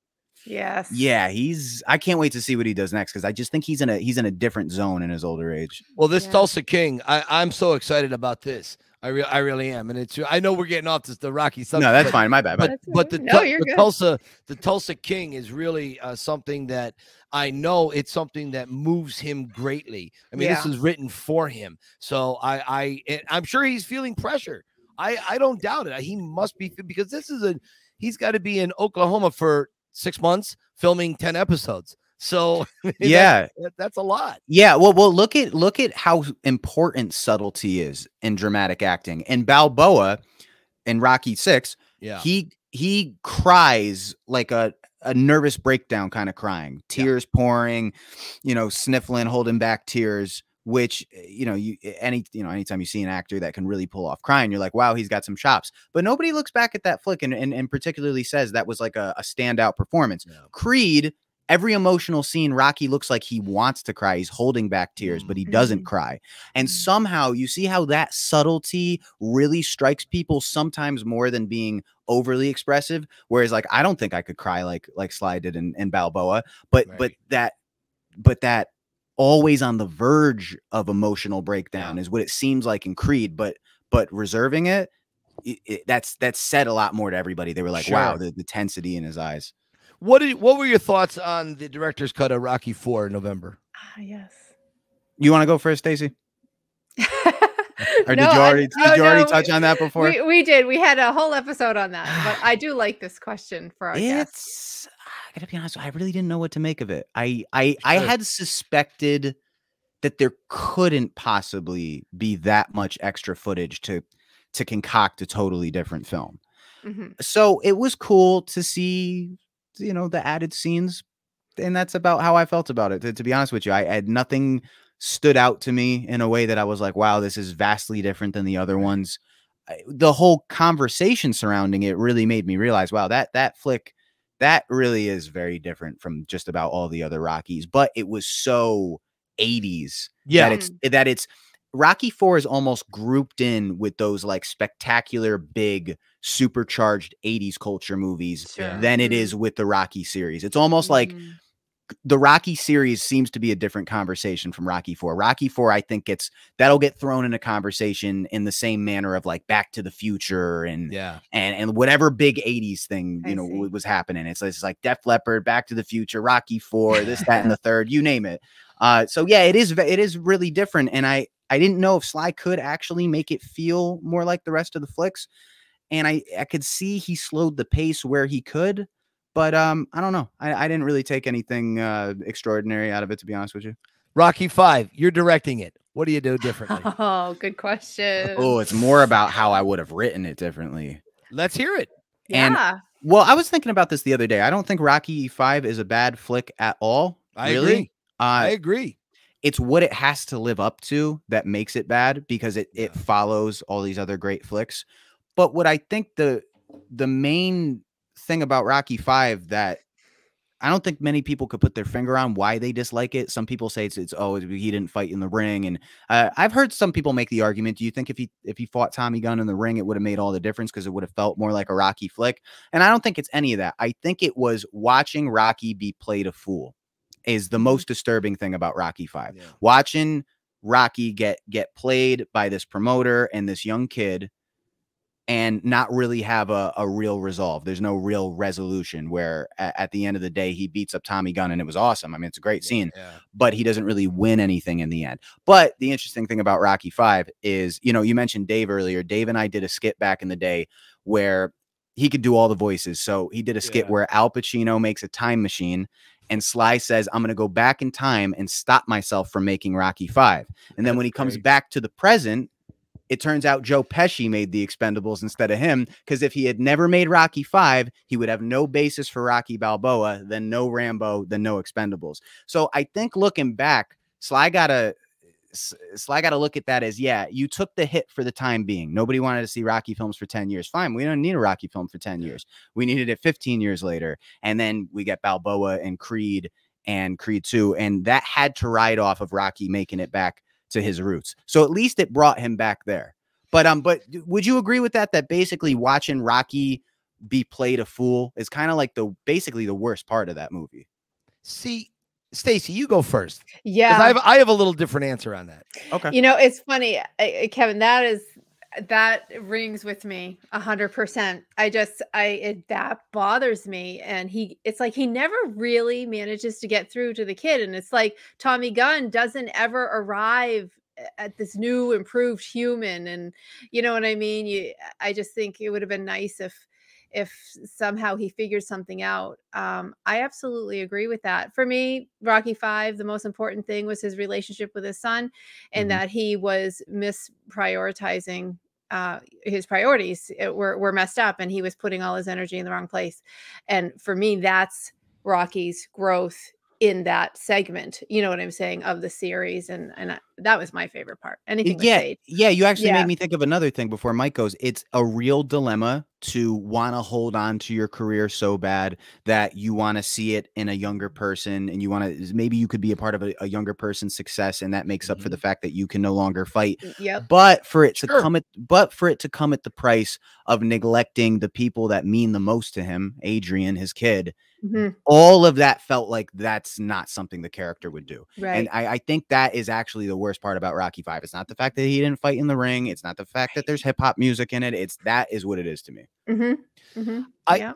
Yes. yeah, he's I can't wait to see what he does next because I just think he's in a he's in a different zone in his older age. Well, this Tulsa King, I, I'm so excited about this. I re- I really am, and it's I know we're getting off this the Rocky subject. No, that's but- fine. My bad. But But but the, No, the. Tulsa the Tulsa King is really uh, something that I know it's something that moves him greatly. I mean, this is written for him, so I I and I'm sure he's feeling pressure. I I don't doubt it. He must be because this is a he's got to be in Oklahoma for six months filming ten episodes. So Yeah. that- that's a lot. Yeah, well, well, look at look at how important subtlety is in dramatic acting. And Balboa in Rocky Six, Yeah. he he cries like a a nervous breakdown kind of crying, tears pouring, you know, sniffling, holding back tears. Which eh, you know, you any you know, anytime you see an actor that can really pull off crying, you're like, wow, he's got some chops. But nobody looks back at that flick and and, and particularly says that was like a, a standout performance. Creed, every emotional scene, Rocky looks like he wants to cry. He's holding back tears, but he doesn't mm-hmm. cry. And mm-hmm. somehow you see how that subtlety really strikes people sometimes more than being overly expressive. Whereas, like, I don't think I could cry like like Sly did in, in Balboa, but but that but that always on the verge of emotional breakdown is what it seems like in Creed, but but reserving it. it- it- that's that's said a lot more to everybody. They were like, "Wow, Sure. the, the tensity in his eyes." What did what were your thoughts on the director's cut of Rocky Four in November? Ah, yes. You want to go first, Stacy? Or did No, you I- already did oh, you already no, touch on that before? We, we did. We had a whole episode on that, but I do like this question for our guests. I gotta be honest, I really didn't know what to make of it. I I I had suspected that there couldn't possibly be that much extra footage to to concoct a totally different film. Mhm. So it was cool to see, you know, the added scenes, and that's about how I felt about it. To, to be honest with you, I had nothing stood out to me in a way that I was like, wow, this is vastly different than the other mm-hmm. ones. I- The whole conversation surrounding it really made me realize, wow, that that flick, that really is very different from just about all the other Rockies. But it was so 80s Yeah. that it's that it's Rocky 4 is almost grouped in with those like spectacular big supercharged 80s culture movies Sure. than it Mhm. with the Rocky series. It's almost like Mm. the Rocky series seems to be a different conversation from Rocky 4. Rocky 4 I think gets that'll get thrown in a conversation in the same manner of like Back to the Future and Yeah. and and whatever big 80s thing, I you know, see. was happening. It's, it's like Def Leppard, Back to the Future, Rocky 4, this that and the third, you name it. Uh so yeah, it is it is really different and I I didn't know if Sly could actually make it feel more like the rest of the flicks and I I could see he slowed the pace where he could, but um, I don't know. I, I didn't really take anything uh, extraordinary out of it, to be honest with you. Rocky Five, you're directing it. What do you do differently? Oh, good question. Oh, it's more about how I would have written it differently. Let's hear it. and- yeah. Well, I was thinking about this the other day. I don't think Rocky Five is a bad flick at all. I really. agree. I Uh, agree. It's what it has to live up to that makes it bad because it it follows all these other great flicks. But what I think the the main thing about Rocky 5 that I don't think many people could put their finger on why they dislike it. Some people say it's it's oh he didn't fight in the ring, and uh, I've heard some people make the argument. Do you think if he if he fought Tommy Gunn in the ring, it would have made all the difference because it would have felt more like a Rocky flick? And I don't think it's any of that. I think it was watching Rocky be played a fool is the most disturbing thing about Rocky Five Yeah. watching Rocky get get played by this promoter and this young kid and not really have a, a real resolve. There's no real resolution where a- at the end of the day he beats up Tommy Gunn and it was awesome. I mean, it's a great scene, Yeah. but he doesn't really win anything in the end. But the interesting thing about Rocky 5 is, you know, you mentioned Dave earlier. Dave and I did a skit back in the day where he could do all the voices. So he did a skit Yeah. where Al Pacino makes a time machine and Sly says, I'm going to go back in time and stop myself from making Rocky 5. And then when he comes great. back to the present, it turns out Joe Pesci made the Expendables instead of him because if he had never made Rocky 5, he would have no basis for Rocky Balboa, then no Rambo, then no Expendables. So I think looking back, Sly got to Sly got to look at that as yeah, you took the hit for the time being. Nobody wanted to see Rocky films for 10 years. Fine, we don't need a Rocky film for 10 years. We needed it 15 years later. And then we get Balboa and Creed and Creed 2 and that had to ride off of Rocky making it back to his roots. So at least it brought him back there. But um but would you agree with that that basically watching Rocky be played a fool is kind of like the basically the worst part of that movie? See, Stacy, you go first. Yeah. I have I have a little different answer on that. Okay. You know, it's funny, uh, uh, Kevin. That is that rings with me a hundred percent. I just, I it, that bothers me, and he, it's like he never really manages to get through to the kid, and it's like Tommy Gunn doesn't ever arrive at this new improved human, and you know what I mean. You, I just think it would have been nice if if somehow he figures something out. Um, I absolutely agree with that. For me, Rocky Five, the most important thing was his relationship with his son, and Mhm. that he was misprioritizing uh, his priorities uh, were were messed up, and he was putting all his energy in the wrong place. And for me, that's Rocky's growth in that segment. You know what I'm saying of the series, and and I, that was my favorite part. Anything with yeah, Sage. yeah. You actually Yeah. made me think of another thing before Mike goes. It's a real dilemma to want to hold on to your career so bad that you want to see it in a younger person, and you want to maybe you could be a part of a, a younger person's success, and that makes up for the fact that you can no longer fight. Yep. But for it to Sure. come at, but for it to come at the price of neglecting the people that mean the most to him, Adrian, his kid, Mhm. all of that felt like that's not something the character would do. Right. And I, I think that is actually the worst part about Rocky Five. It's not the fact that he didn't fight in the ring. It's not the fact that there's hip hop music in it. It's that is what it is to me. hmm hmm I- yeah.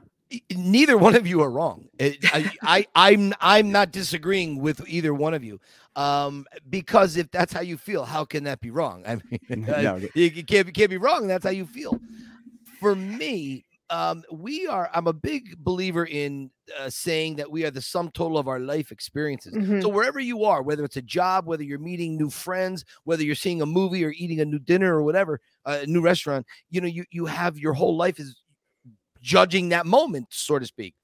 Neither one of you are wrong. It- I, I, I'm, I'm not disagreeing with either one of you, um, because if that's how you feel, how can that be wrong? I mean, No, you, you can't, you can't be wrong. That's how you feel. For me, um, we are. I'm a big believer in uh, saying that we are the sum total of our life experiences. Mhm. So wherever you are, whether it's a job, whether you're meeting new friends, whether you're seeing a movie or eating a new dinner or whatever, uh, a new restaurant, you know, you you have your whole life is judging that moment, so to speak.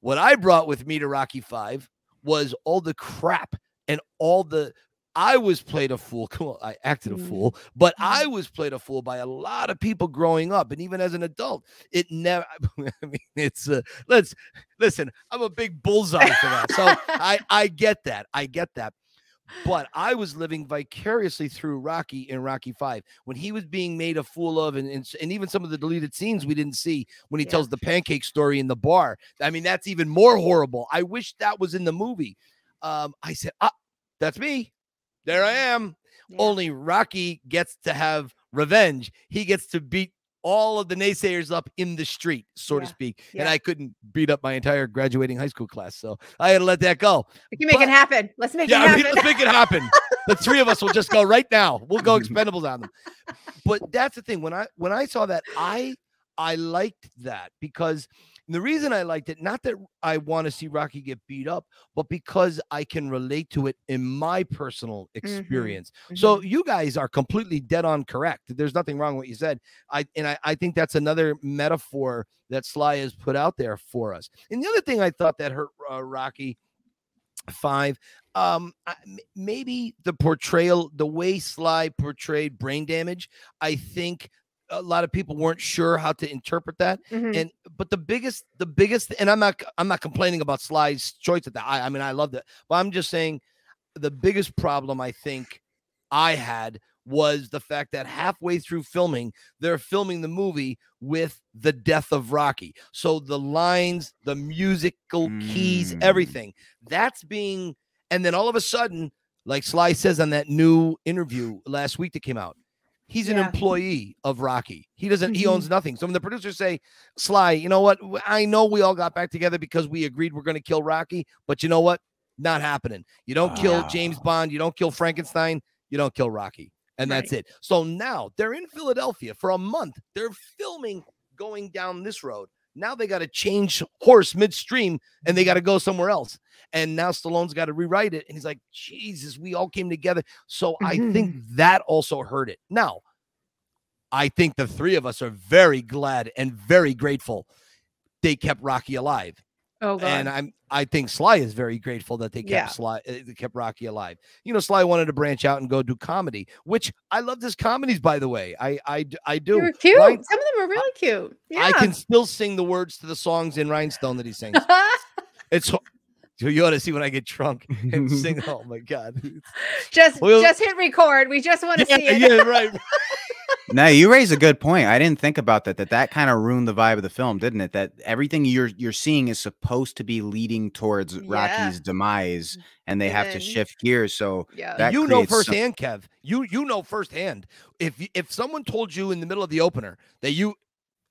What I brought with me to Rocky Five was all the crap and all the I was played a fool. Come I acted a Mhm. fool, but I was played a fool by a lot of people growing up, and even as an adult, it never. I mean, it's uh, let's listen. I'm a big bullseye for that, so I I get that. I get that. But I was living vicariously through Rocky in Rocky Five when he was being made a fool of, and, and, and even some of the deleted scenes we didn't see when he Yeah. tells the pancake story in the bar. I mean, that's even more horrible. I wish that was in the movie. Um, I said, ah, that's me. There I am. Yeah. Only Rocky gets to have revenge. He gets to beat all of the naysayers up in the street, so to Yeah. speak. And I couldn't beat up my entire graduating high school class. So I had to let that go. We can make but- it happen. Let's make Yeah, it I mean, happen. let's make it happen. the three of us will just go right now. We'll go expendables on them. But that's the thing. When I when I saw that, I I liked that because And the reason I liked it, not that I want to see Rocky get beat up, but because I can relate to it in my personal experience. So Mhm. you guys are completely dead on correct. There's nothing wrong with what you said. I and I, I think that's another metaphor that Sly has put out there for us. And the other thing I thought that hurt uh, Rocky Five, um, maybe the portrayal, the way Sly portrayed brain damage. I think a lot of people weren't sure how to interpret that Mhm. and but the biggest the biggest and i'm not i'm not complaining about sly's choice at that i, I mean i loved it but i'm just saying the biggest problem i think i had was the fact that halfway through filming they're filming the movie with the death of rocky so the lines the musical keys Mm. everything that's being and then all of a sudden like sly says on that new interview last week that came out he's an employee of Rocky. He doesn't. He Mhm. owns nothing. So when the producers say, "Sly, you know what? I know we all got back together because we agreed we're going to kill Rocky, but you know what? Not happening. You don't kill James Bond. You don't kill Frankenstein. You don't kill Rocky, and that's it. So now they're in Philadelphia for a month. They're filming going down this road. Now they got to change horse midstream and they got to go somewhere else. And now Stallone's got to rewrite it. And he's like, Jesus, we all came together. So I think that also hurt it. Now, I think the three of us are very glad and very grateful they kept Rocky alive. Oh god. And I'm I think Sly is very grateful that they kept Yeah. Sly uh, they kept Rocky alive. You know, Sly wanted to branch out and go do comedy, which I love his comedies, by the way. I I, they do. They were cute. Rhin- Some of them are really cute. Yeah. I can still sing the words to the songs in Rhinestone that he sings. It's you ought to see when I get drunk and sing. Oh my god. just Well- just hit record. We just want to Yeah, see it. yeah, right. No, you raise a good point. I didn't think about that. That that kind of ruined the vibe of the film, didn't it? That everything you're you're seeing is supposed to be leading towards Yeah. Rocky's demise, and they And have to shift gears. So Yeah. that you know creates some- firsthand, Kev. You you know firsthand. If if someone told you in the middle of the opener that you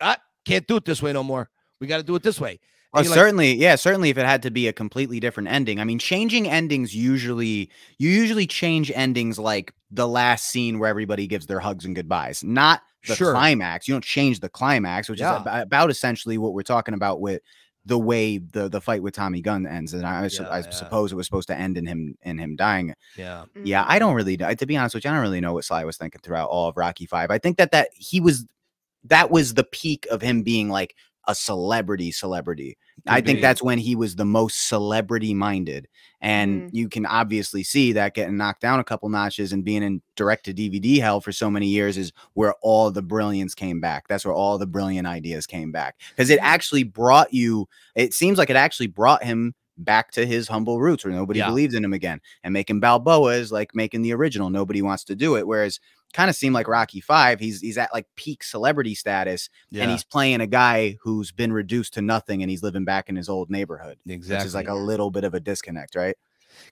ah, can't do it this way no more, we got to do it this way. Oh, And like, certainly, yeah, certainly. If it had to be a completely different ending, I mean, changing endings usually you usually change endings like the last scene where everybody gives their hugs and goodbyes, not the Sure. climax. You don't change the climax, which Yeah. is ab- about essentially what we're talking about with the way the the fight with Tommy Gunn ends. And I, su- I yeah. suppose it was supposed to end in him in him dying. yeah. Yeah, I don't mm. really know. To be honest with you, I don't really know what Sly was thinking throughout all of Rocky Five. I think that that he was that was the peak of him being like a celebrity celebrity. I think be. that's when he was the most celebrity minded. And Mhm. you can obviously see that getting knocked down a couple notches and being in direct to DVD hell for so many years is where all the brilliance came back. That's where all the brilliant ideas came back. Because it Mhm. actually brought you, it seems like it actually brought him back to his humble roots where nobody Yeah. believed in him again. And making Balboa is like making the original. Nobody wants to do it. Whereas kind of seemed like Rocky Five, he's he's at like peak celebrity status Yeah. and he's playing a guy who's been reduced to nothing and he's living back in his old neighborhood. exactly. Which is like a little bit of a disconnect, right?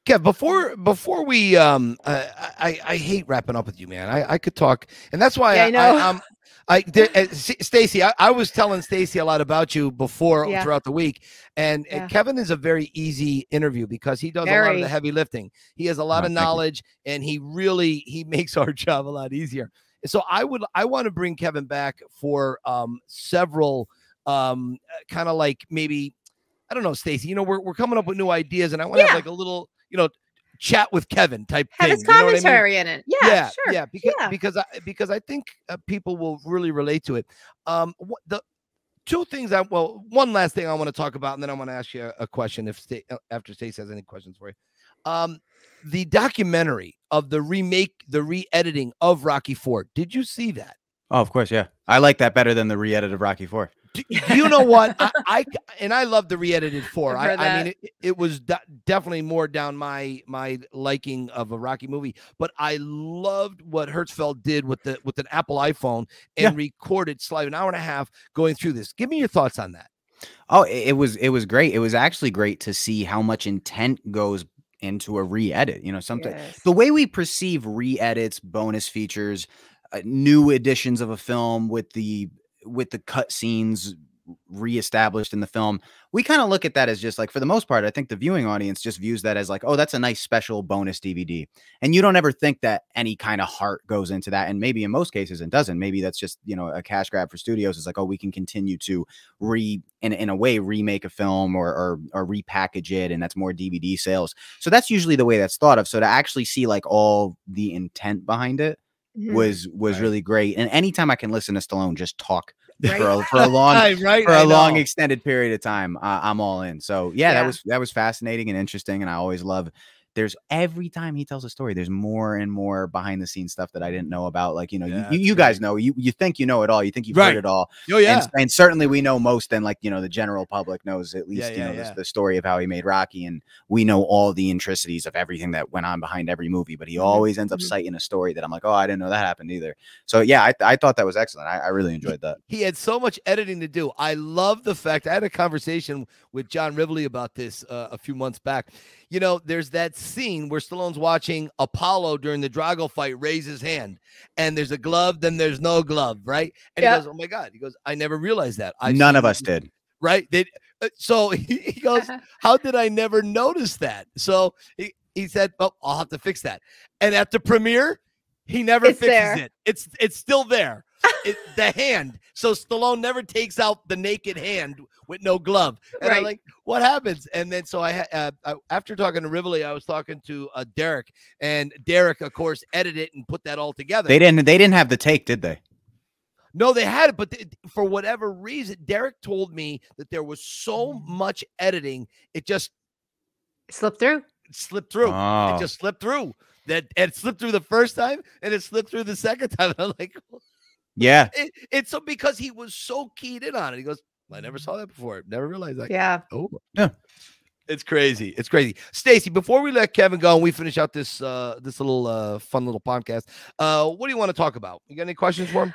Kev, before before we um I, I I hate wrapping up with you, man. I I could talk, and that's why Yeah, I, I know. I um I there, uh, Stacy, I, I was telling Stacy a lot about you before Yeah. throughout the week, and, and Yeah. Kevin is a very easy interview because he does a lot of the heavy lifting. He has a lot Oh, of knowledge, and he really he makes our job a lot easier. So I would I want to bring Kevin back for um several um kind of like maybe I don't know, Stacy. You know, we're we're coming up with new ideas, and I want to Yeah. have like a little you know chat with Kevin type Have thing. his you know what I mean? commentary in it. Yeah, yeah, sure. yeah, because Yeah. because I because I think uh, people will really relate to it. Um, what the two things I well, one last thing I want to talk about, and then I want to ask you a, a question if Sta- uh, after Stace has any questions for you. Um, the documentary of the remake, the re-editing of Rocky Four. Did you see that? Oh, of course, yeah. I like that better than the re-edit of Rocky Four. Do, do you know what I, I and I love the re-edited four. I've I, mean, it, it was de- definitely more down my my liking of a Rocky movie. But I loved what Herzfeld did with the with an Apple iPhone and recorded slightly an hour and a half going through this. Give me your thoughts on that. Oh, it, it was it was great. It was actually great to see how much intent goes into a re-edit. You know, sometimes Yes. the way we perceive re-edits, bonus features, uh, new editions of a film with the with the cut scenes reestablished in the film. We kind of look at that as just like, for the most part, I think the viewing audience just views that as like, oh, that's a nice special bonus DVD. And you don't ever think that any kind of heart goes into that. And maybe in most cases it doesn't. Maybe that's just, you know, a cash grab for studios. It's like, oh, we can continue to re, in, in a way, remake a film or, or, or repackage it. And that's more DVD sales. So that's usually the way that's thought of. So to actually see like all the intent behind it Mhm. was was Right. really great. And anytime I can listen to Stallone just talk Right. for a, for a long right, for I a long extended period of time, uh, I'm all in. So yeah, that was that was fascinating and interesting, and I always love. There's every time he tells a story, there's more and more behind the scenes stuff that I didn't know about. Like you know, Yeah, you, you, you guys know, you you think you know it all, you think you've Right. heard it all, oh yeah, and, and certainly we know most than like you know the general public knows at least Yeah, you know. The, story of how he made Rocky, and we know all the intricacies of everything that went on behind every movie. But he Mhm, always ends up mhm. citing a story that I'm like, oh, I didn't know that happened either. So yeah, I, I thought that was excellent. I, I really enjoyed that. he had so much editing to do. I love the fact I had a conversation with John Rivoli about this uh, a few months back. You know, there's that scene where Stallone's watching Apollo during the Drago fight raise his hand, and there's a glove, then there's no glove, right? And Yeah. he goes, "Oh my god!" He goes, "I never realized that." I've None of us did. right? They, uh, so he, he goes, "How did I never notice that?" So he, he said, "Oh, I'll have to fix that." And at the premiere, he never It's fixes there. it. It's it's still there. It, the hand. So Stallone never takes out the naked hand with no glove. And I'm like, what happens? And then so I, uh, I after talking to Rivoli, I was talking to uh, Derek, and Derek, of course, edited it and put that all together. They didn't. They didn't have the take, did they? No, they had it, but th- for whatever reason, Derek told me that there was so Mm. much editing, it just slipped through. slipped through. Oh. It just slipped through. That it slipped through the first time, and it slipped through the second time. I'm like, Yeah. it, it's so because he was so keyed in on it. He goes, I never saw that before. Never realized that. Yeah. Oh, Yeah. It's crazy. It's crazy. Stacy, before we let Kevin go and we finish out this uh this little uh fun little podcast, uh what do you want to talk about? You got any questions for him?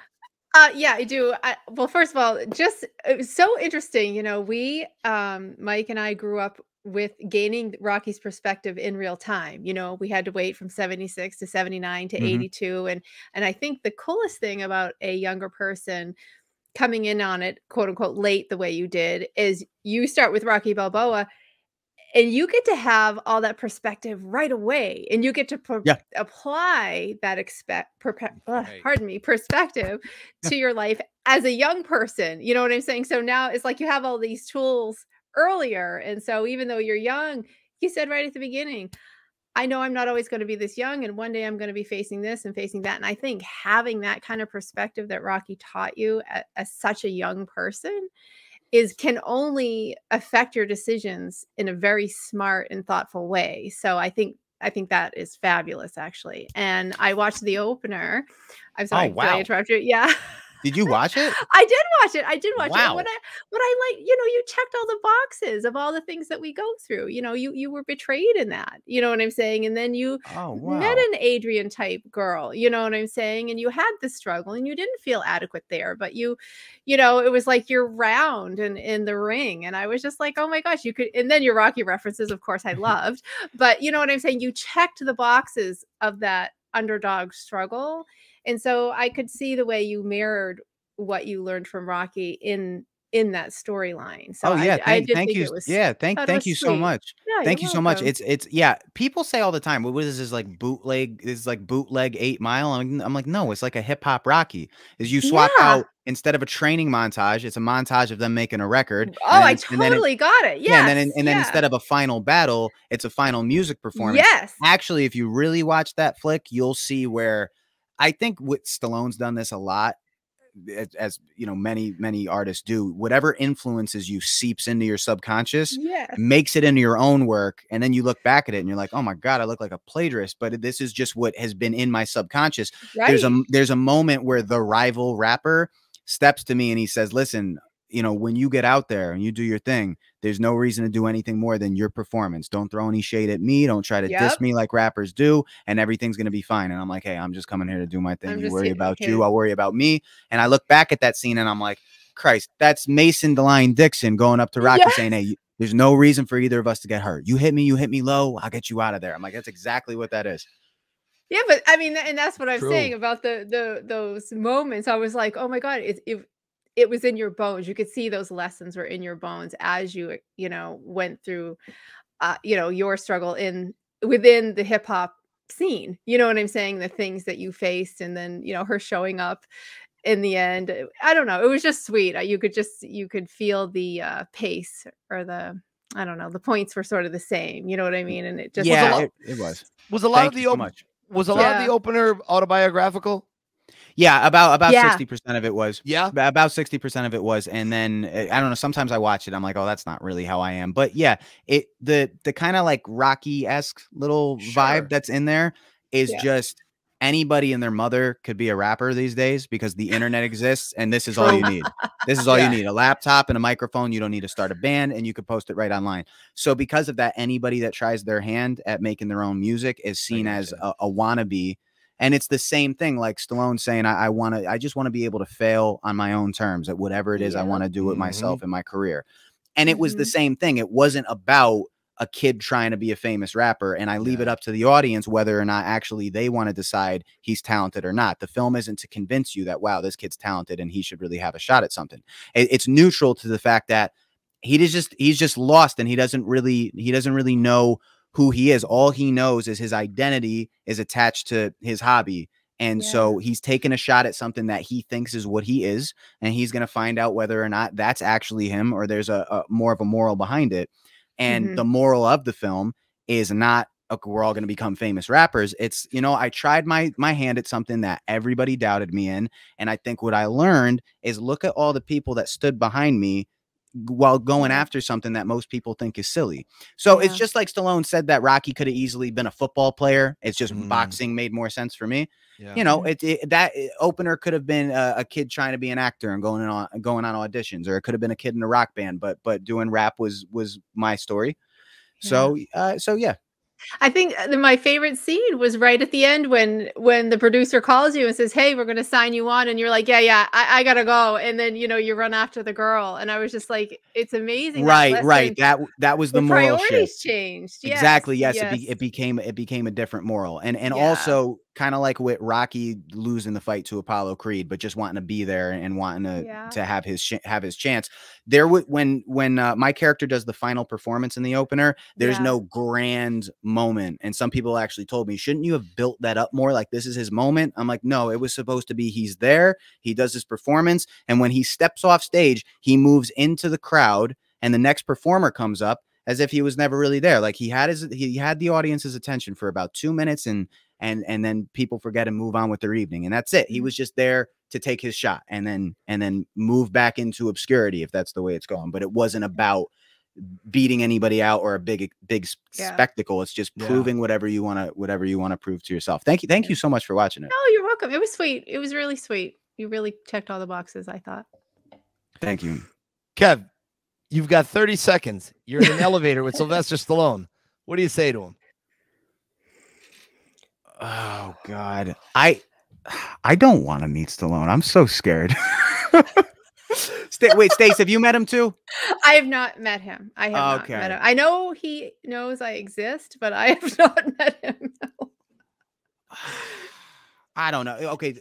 Uh, yeah, I do. I, well, first of all, just it was so interesting. You know, we, um, Mike and I grew up with gaining Rocky's perspective in real time. You know, we had to wait from 76 to 79 to Mhm. 82. And and I think the coolest thing about a younger person coming in on it, quote unquote, late the way you did, is you start with Rocky Balboa and you get to have all that perspective right away and you get to pro- Yeah. apply that expect ugh, pardon me perspective to your life as a young person you know what i'm saying so now it's like you have all these tools earlier and so even though you're young you said right at the beginning i know i'm not always going to be this young and one day i'm going to be facing this and facing that and i think having that kind of perspective that rocky taught you at, as such a young person is can only affect your decisions in a very smart and thoughtful way. So I think I think that is fabulous actually. And I watched the opener. I'm oh, sorry, did wow. I interrupt you? Yeah. Did you watch it? I did watch it. I did watch it. Wow. And What I what I like, you know, you checked all the boxes of all the things that we go through. You know, you you were betrayed in that. You know what I'm saying? And then you Oh wow. met an Adrian type girl, you know what I'm saying? And you had the struggle and you didn't feel adequate there, but you, you know, it was like you're round and in the ring. And I was just like, oh my gosh, you could, and then your Rocky references, of course, I loved, but you know what I'm saying? You checked the boxes of that underdog struggle. And so I could see the way you mirrored what you learned from Rocky in in that storyline. So oh I- yeah, I, thank, did thank you. was yeah, thank thank you so much. Yeah, Thank you so much. It's it's yeah. People say all the time, "What is this like bootleg? This is like bootleg Eight Mile." I'm, I'm like, no, it's like a hip hop Rocky. Is you swap Yeah. out instead of a training montage, it's a montage of them making a record. Oh, I and then it- totally got it. Yes, yeah, and then and then yeah. instead of a final battle, it's a final music performance. Yes. Actually, if you really watch that flick, you'll see where I think what Stallone's done this a lot, as, as you know, many many artists do. Whatever influences you seeps into your subconscious, Yes. makes it into your own work, and then you look back at it and you're like, oh my god, I look like a plagiarist. But this is just what has been in my subconscious. Right. There's a there's a moment where the rival rapper steps to me and he says, listen. You know, when you get out there and you do your thing, there's no reason to do anything more than your performance. Don't throw any shade at me. Don't try to diss me like rappers do, and everything's gonna be fine. And I'm like, hey, I'm just coming here to do my thing. I'm you worry about you, I'll worry about me. And I look back at that scene and I'm like, Christ, that's Mason The Line Dixon going up to Rocky Yes. saying, hey, there's no reason for either of us to get hurt. You hit me, you hit me low, I'll get you out of there. I'm like, that's exactly what that is. Yeah, but I mean, and that's what I'm True. saying about the the those moments. I was like, oh my god, if if it was in your bones. You could see those lessons were in your bones as you, you know, went through, uh, you know, your struggle in within the hip hop scene. You know what I'm saying? The things that you faced, and then you know her showing up in the end. uh, I don't know. It was just sweet. Uh, You could just you could feel the uh, pace or the I don't know. The points were sort of the same. You know what I mean? And it just yeah, lot- it, it was. Was a lot Thank of the you so op- much. was a lot of the opener autobiographical? Yeah, about about Yeah. sixty percent of it was. Yeah. About sixty percent of it was, and then uh, I don't know. Sometimes I watch it, I'm like, oh, that's not really how I am. But yeah, it the the kind of like Rocky esque little Sure. vibe that's in there is Yeah. just anybody and their mother could be a rapper these days because the internet exists, and this is all you need. This is all Yeah. you need: a laptop and a microphone. You don't need to start a band, and you could post it right online. So because of that, anybody that tries their hand at making their own music is seen as a, a wannabe. And it's the same thing, like Stallone saying, I, I want to, I just want to be able to fail on my own terms at whatever it is I want to do with Mhm. myself in my career. And it was the Mhm. same thing. It wasn't about a kid trying to be a famous rapper. And I leave it up to the audience whether or not actually they want to decide he's talented or not. The film isn't to convince you that, wow, this kid's talented and he should really have a shot at something. It- it's neutral to the fact that he just he's just lost and he doesn't really he doesn't really know who he is. All he knows is his identity is attached to his hobby. And Yeah. so he's taking a shot at something that he thinks is what he is, and he's going to find out whether or not that's actually him or there's a, a more of a moral behind it. And Mhm. the moral of the film is not okay, we're all going to become famous rappers. It's you know I tried my my hand at something that everybody doubted me in, and I think what I learned is look at all the people that stood behind me while going after something that most people think is silly. So it's just like Stallone said that Rocky could have easily been a football player. It's just Mm. boxing made more sense for me. Yeah. You know, it, it that uh, opener could have been a, a kid trying to be an actor and going on going on auditions, or it could have been a kid in a rock band. But but doing rap was was my story. So uh, so yeah, I think uh, my favorite scene was right at the end when when the producer calls you and says, "Hey, we're going to sign you on," and you're like, "Yeah, yeah, I, I gotta go," and then you know you run after the girl, and I was just like, "It's amazing." that right, right. That that was the, the moral shift. priorities changed. Yes, exactly yes, yes. It, be, it became it became a different moral and and Yeah. also kind of like with rocky losing the fight to apollo creed but just wanting to be there and wanting to Yeah. to have his sh- have his chance there would when when uh, my character does the final performance in the opener there's Yeah. no grand moment and some people actually told me shouldn't you have built that up more like this is his moment i'm like no it was supposed to be he's there he does his performance and when he steps off stage he moves into the crowd and the next performer comes up as if he was never really there. Like he had his he had the audience's attention for about two minutes and and and then people forget and move on with their evening. And that's it. He Mhm. was just there to take his shot and then and then move back into obscurity if that's the way it's going. But it wasn't about beating anybody out or a big big Yeah. spectacle. It's just Yeah. proving whatever you want to whatever you want to prove to yourself. Thank you. Thank Yeah. you so much for watching it. Oh, you're welcome. It was sweet. It was really sweet. You really checked all the boxes. I thought. Thank you. Kev, you've got 30 seconds. You're in an elevator with Sylvester Stallone. What do you say to him? Oh God. I I don't want to meet Stallone. I'm so scared. Stay, wait, Stace, have you met him too? I have not met him. I have not met him. I know he knows I exist, but I have not met him. no. I don't know. Eh, okay,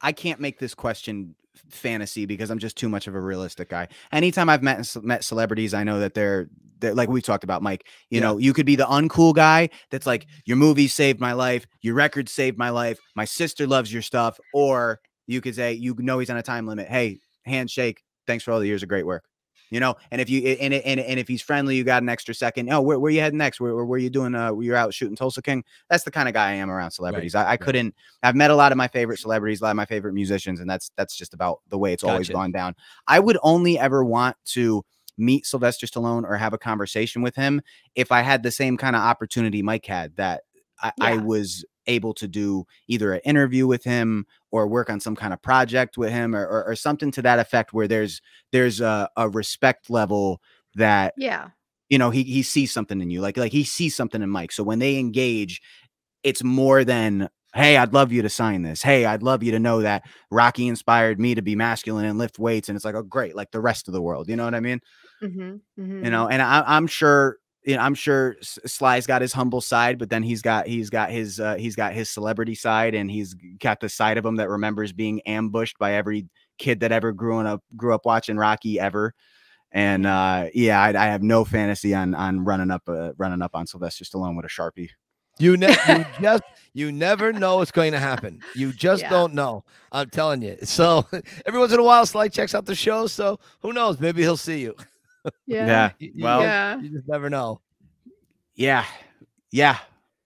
I can't make this question fantasy because I'm just too much of a realistic guy. Anytime I've met met celebrities, I know that they're, they're like we talked about, Mike. You Yeah. know, you could be the uncool guy that's like, your movie saved my life, your record saved my life, my sister loves your stuff, or you could say, you know, he's on a time limit. Hey, handshake. Thanks for all the years of great work. You know, and if you and and, and if he's friendly, you got an extra second. Oh, where, where you heading next? Where, where, you doing? Uh, you're out shooting Tulsa King. That's the kind of guy I am around celebrities. I, I right. couldn't. I've met a lot of my favorite celebrities, a lot of my favorite musicians, and that's that's just about the way it's always gone down. I would only ever want to meet Sylvester Stallone or have a conversation with him if I had the same kind of opportunity Mike had that I, I was able to do either an interview with him or work on some kind of project with him or, or, or something to that effect where there's there's a, a respect level that Yeah. you know he he sees something in you like like he sees something in Mike. So when they engage it's more than hey I'd love you to sign this. Hey I'd love you to know that Rocky inspired me to be masculine and lift weights. And it's like oh great like the rest of the world you know what I mean Mm-hmm, you know and I, i'm sure you know, i'm sure sly's got his humble side but then he's got he's got his uh, he's got his celebrity side and he's got the side of him that remembers being ambushed by every kid that ever grew up grew up watching Rocky ever. And uh, yeah, I, I have no fantasy on on running up uh, running up on Sylvester Stallone with a sharpie. You, ne- you just you never know what's going to happen. You just Yeah. don't know. I'm telling you. So every once in a while, Sly checks out the show. So who knows? Maybe he'll see you. Yeah. You, you Well, Yeah. you just never know. Yeah, yeah.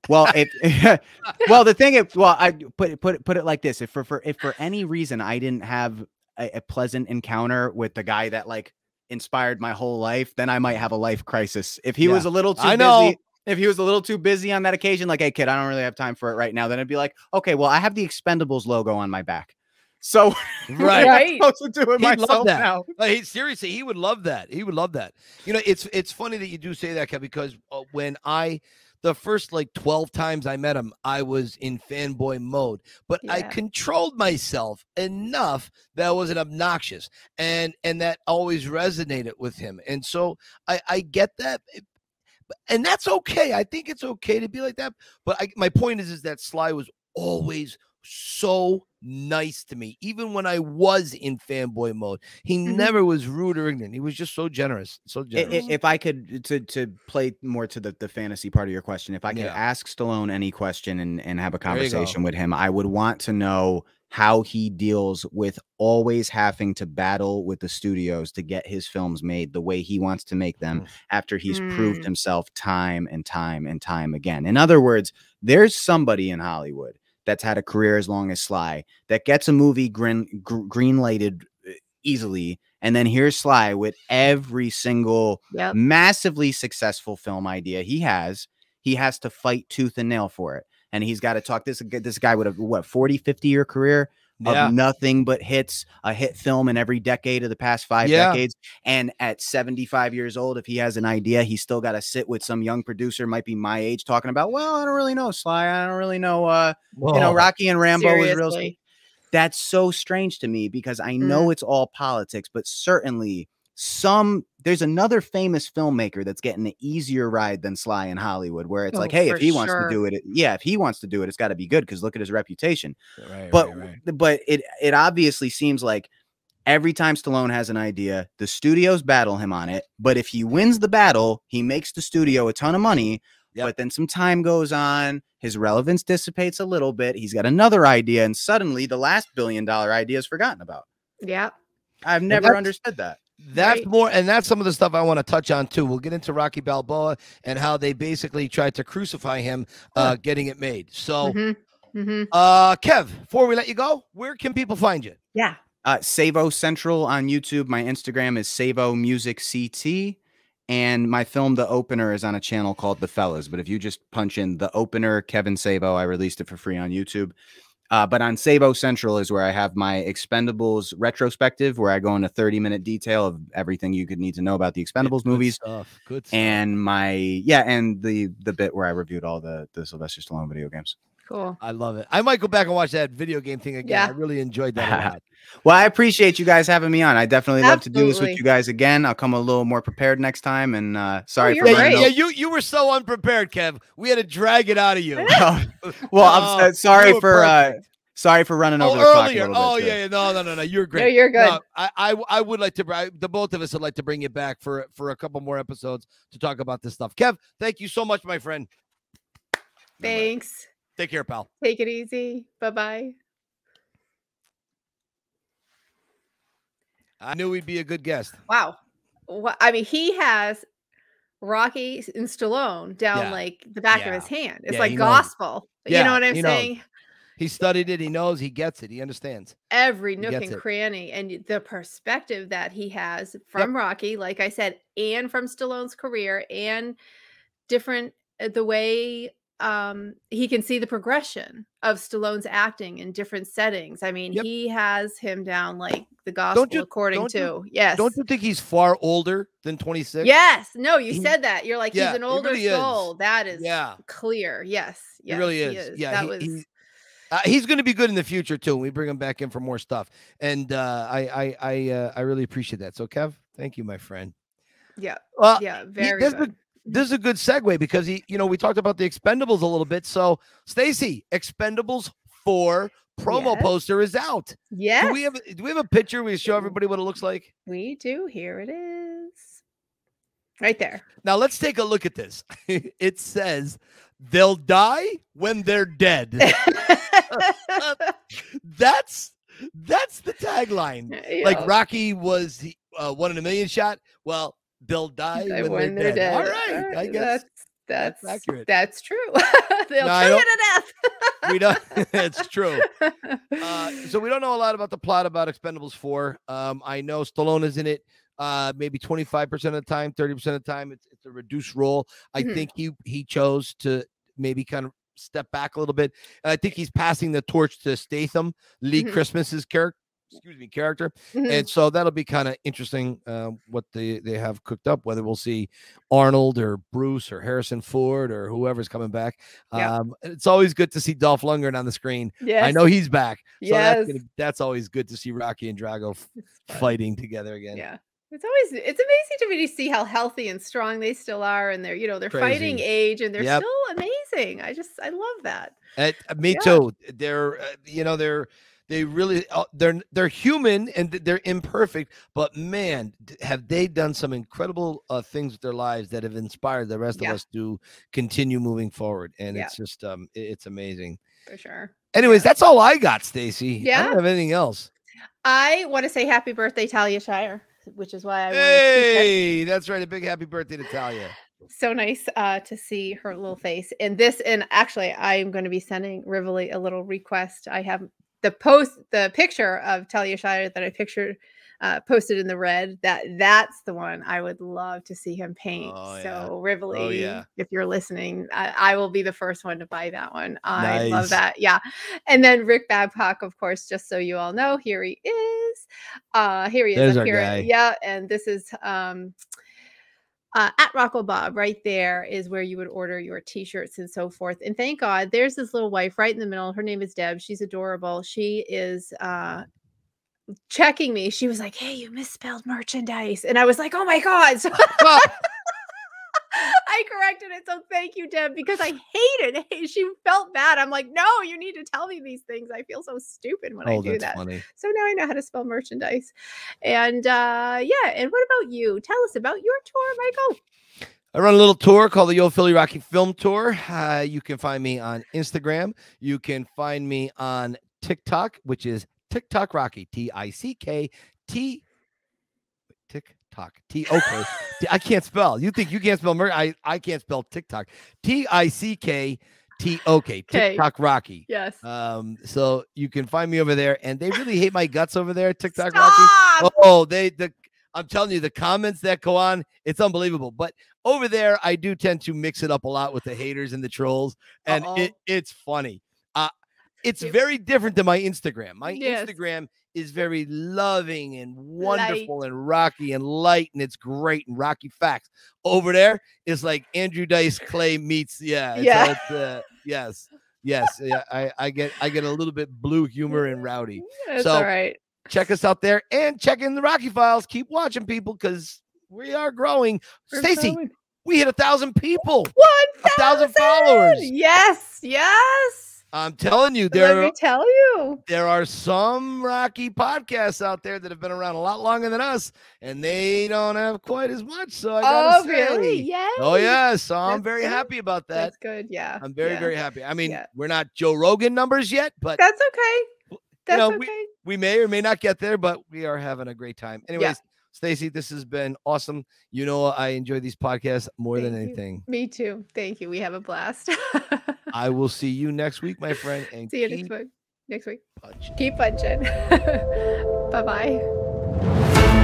Well, it, well, the thing is, well, I put it put it put it like this: if for for if for any reason I didn't have a, a pleasant encounter with the guy that like inspired my whole life, then I might have a life crisis. If he Yeah. was a little too I know. busy, if he was a little too busy on that occasion, like, hey kid, I don't really have time for it right now, then I'd be like, okay, well, I have the Expendables logo on my back, so what am I Right. supposed to do with He'd love myself that. now? Like, he, seriously, he would love that. He would love that. You know, it's it's funny that you do say that, Kev, because uh, when I the first like 12 times I met him, I was in fanboy mode, but I controlled myself enough that I wasn't obnoxious and and that always resonated with him. And so I I get that eh, and that's okay. I think it's okay to be like that, but I, my point is is that Sly was always so nice to me even when I was in fanboy mode. He Mhm. never was rude or ignorant. He was just so generous, so generous. If I could to to play more to the, the fantasy part of your question, if I could Yeah. ask Stallone any question and, and have a There you go. conversation with him, I would want to know how he deals with always having to battle with the studios to get his films made the way he wants to make them Mm. after he's proved Mm. himself time and time and time again. In other words, there's somebody in Hollywood that's had a career as long as Sly that gets a movie green gr- green lighted uh, easily and then here's Sly with every single Yep. massively successful film idea he has he has to fight tooth and nail for it and he's got to talk this this guy with a what 40 50 year career yeah. of nothing but hits a hit film in every decade of the past five Yeah. decades and at 75 years old if he has an idea he's still got to sit with some young producer might be my age talking about well i don't really know sly i don't really know uh you know rocky and rambo was real that's so strange to me because I know Mm. it's all politics, but certainly some there's another famous filmmaker that's getting an easier ride than Sly in Hollywood, where it's Oh, like, hey, if he wants to do it, it- yeah, if he wants to do it, it's got to be good because look at his reputation. Right, But right, right. but it it obviously seems like every time Stallone has an idea, the studios battle him on it. But if he wins the battle, he makes the studio a ton of money. Yep. But then some time goes on, his relevance dissipates a little bit. He's got another idea, and suddenly the last billion dollar idea is forgotten about. Yeah. I've never understood that. That's Right. more, and that's some of the stuff I want to touch on too. We'll get into Rocky Balboa and how they basically tried to crucify him, uh, getting it made. So, hmm hmm uh, Kev, before we let you go, where can people find you? Yeah. Uh, Savo Central on YouTube. My Instagram is Savo Music CT. And my film, The Opener, is on a channel called The Fellas. But if you just punch in The Opener, Kevin Savo, I released it for free on YouTube. Uh, but on Savo Central is where I have my Expendables retrospective, where I go into 30 minute detail of everything you could need to know about the Expendables Good movies. stuff. Good stuff. And my, yeah, and the the bit where I reviewed all the, the Sylvester Stallone video games. Cool. I love it. I might go back and watch that video game thing again. Yeah. I really enjoyed that a lot. Well, I appreciate you guys having me on. I definitely love to do this with you guys again. I'll come a little more prepared next time. And uh, sorry you're for Yeah, running you, yeah, over- you you were so unprepared, Kev. We had to drag it out of you. Oh, well, I'm Oh, so- sorry for uh, sorry for running Oh, over the clock a earlier. little bit. Oh too. yeah, yeah, no, no, no, no. You're great. No, you're good. No, I, I, I would like to. I, the both of us would like to bring you back for for a couple more episodes to talk about this stuff. Kev, thank you so much, my friend. Thanks. Take care, pal. Take it easy. Bye bye. I knew he'd be a good guest. Wow. Wha- I mean, he has Rocky and Stallone down Yeah. like the back of his hand. It's Yeah, like gospel. you know what I'm he knows. saying? He studied it. He knows. He gets it. He understands. Every nook and it. cranny, and the perspective that he has from Rocky, like I said, and from Stallone's career, and different uh, the way um he can see the progression of Stallone's acting in different settings. I mean, Yep. he has him down like the gospel you- according to you- yes. Don't you think he's far older than 26? Yes. No, you He- said that. You're like Yeah, he's an he older really is. soul. That is Yeah. clear. Yes. Yes. he really is. Yeah, That he- was he- Uh, he's going to be good in the future too. We bring him back in for more stuff, and uh, I I I uh, I really appreciate that. So, Kev, thank you, my friend. yeah. Well, Yeah. he- Very. Is, this is a good segue because he, you know, we talked about the Expendables a little bit. So, Stacy, Expendables four promo Yes. poster is out. Yeah. Do we have a- do we have a picture? We show everybody what it looks like. We do. Here it is. Right there. Now let's take a look at this. it says they'll die when they're dead. that's that's the tagline. Like Rocky was uh, one in a million shot. Well, they'll die Uh, when, they're, dead. All right, I guess that's that's accurate. That's true. They'll No, I kill don't- you to death. we don't. it's true. Uh, so we don't know a lot about the plot about Expendables Four. Um, I know Stallone is in it. Uh, maybe twenty five percent of the time, thirty percent of the time, it's, it's a reduced role. I Mhm. think he he chose to maybe kind of step back a little bit. And I think he's passing the torch to Statham, Lee Mhm. Christmas's character. Excuse me, character, Mhm. and so that'll be kind of interesting uh, what they they have cooked up. Whether we'll see Arnold or Bruce or Harrison Ford or whoever's coming back. Yeah. Um, it's always good to see Dolph Lundgren on the screen. yes. I know he's back, so Yes. that's, gonna, that's always good to see Rocky and Drago f- It's fun. fighting together again. Yeah. It's always it's amazing to me to see how healthy and strong they still are and they're you know they're fighting age and they're Yep. still amazing. I just I love that. Uh, me Yeah. too. They're uh, you know they're they really uh, they're they're human and they're imperfect, but man, have they done some incredible uh, things with their lives that have inspired the rest Yeah. of us to continue moving forward. And Yeah. it's just um it's amazing. For sure. Anyways, that's all I got, Stacy. Yeah, I Yeah. don't have anything else. I want to say happy birthday, Talia Shire, which is why I Hey, that's right. A big happy birthday to Talia. so nice uh, to see her little face and this and actually i'm going to be sending rivoli a little request i have the post the picture of talia shire that i pictured uh, posted in the red that that's the one i would love to see him paint Oh, yeah. so rivoli yeah. if you're listening I, I will be the first one to buy that one i Nice. love that yeah and then rick babcock of course just so you all know here he is uh here he is There's up here guy. yeah and this is um uh, at Rocco Bob, right there is where you would order your t-shirts and so forth. And thank God, there's this little wife right in the middle. Her name is Deb. She's adorable. She is uh, checking me. She was like, "Hey, you misspelled merchandise," and I was like, "Oh my God!" So I corrected it. So thank you, Deb, because I hated it. She felt bad. I'm like, "No, you need to tell me these things. I feel so stupid when I oh, do that's that." funny. So now I know how to spell merchandise. And uh yeah, and what about you? Tell us about your tour, Michael. I run a little tour called the Yo Philly Rocky Film Tour. Uh, you can find me on Instagram. You can find me on TikTok, which is TikTok Rocky. T I C K T. TikTok. T O K. I can't spell. You think you can't spell? Mer- I I can't spell TikTok. T I C K T O K. TikTok Rocky. Yes. Um, so you can find me over there, and they really hate my guts over there. TikTok Rocky. Oh, they the I'm telling you, the comments that go on, it's unbelievable. But over there, I do tend to mix it up a lot with the haters and the trolls, and Uh-oh. it, it's funny. Uh it's very different than my Instagram. My Yes. Instagram is very loving and wonderful and rocky and light, and it's great and rocky facts. Over there is like Andrew Dice Clay meets yeah, it's- Yeah. uh, yes, yes, yeah. I, I get I get a little bit blue humor and rowdy That's So, all right. check us out there and check in the Rocky Files. Keep watching people because we are growing. Stacy, we hit a thousand people, one thousand followers. Yes, yes. I'm telling you, there. Let me tell you. there are some Rocky podcasts out there that have been around a lot longer than us, and they don't have quite as much. So I gotta Oh, really? say- Yes. Oh yeah, so I'm very good. happy about that. That's good. Yeah. I'm very yeah. very happy. I mean, Yeah. we're not Joe Rogan numbers yet, but That's okay. That's know, okay. we may or may not get there, but we are having a great time. Anyways, Stacy, this has been awesome. You know, I enjoy these podcasts more than Thank you. anything. Me too. Thank you. We have a blast. I will see you next week, my friend, and See you next week. Next week. punching. Keep punching. bye bye.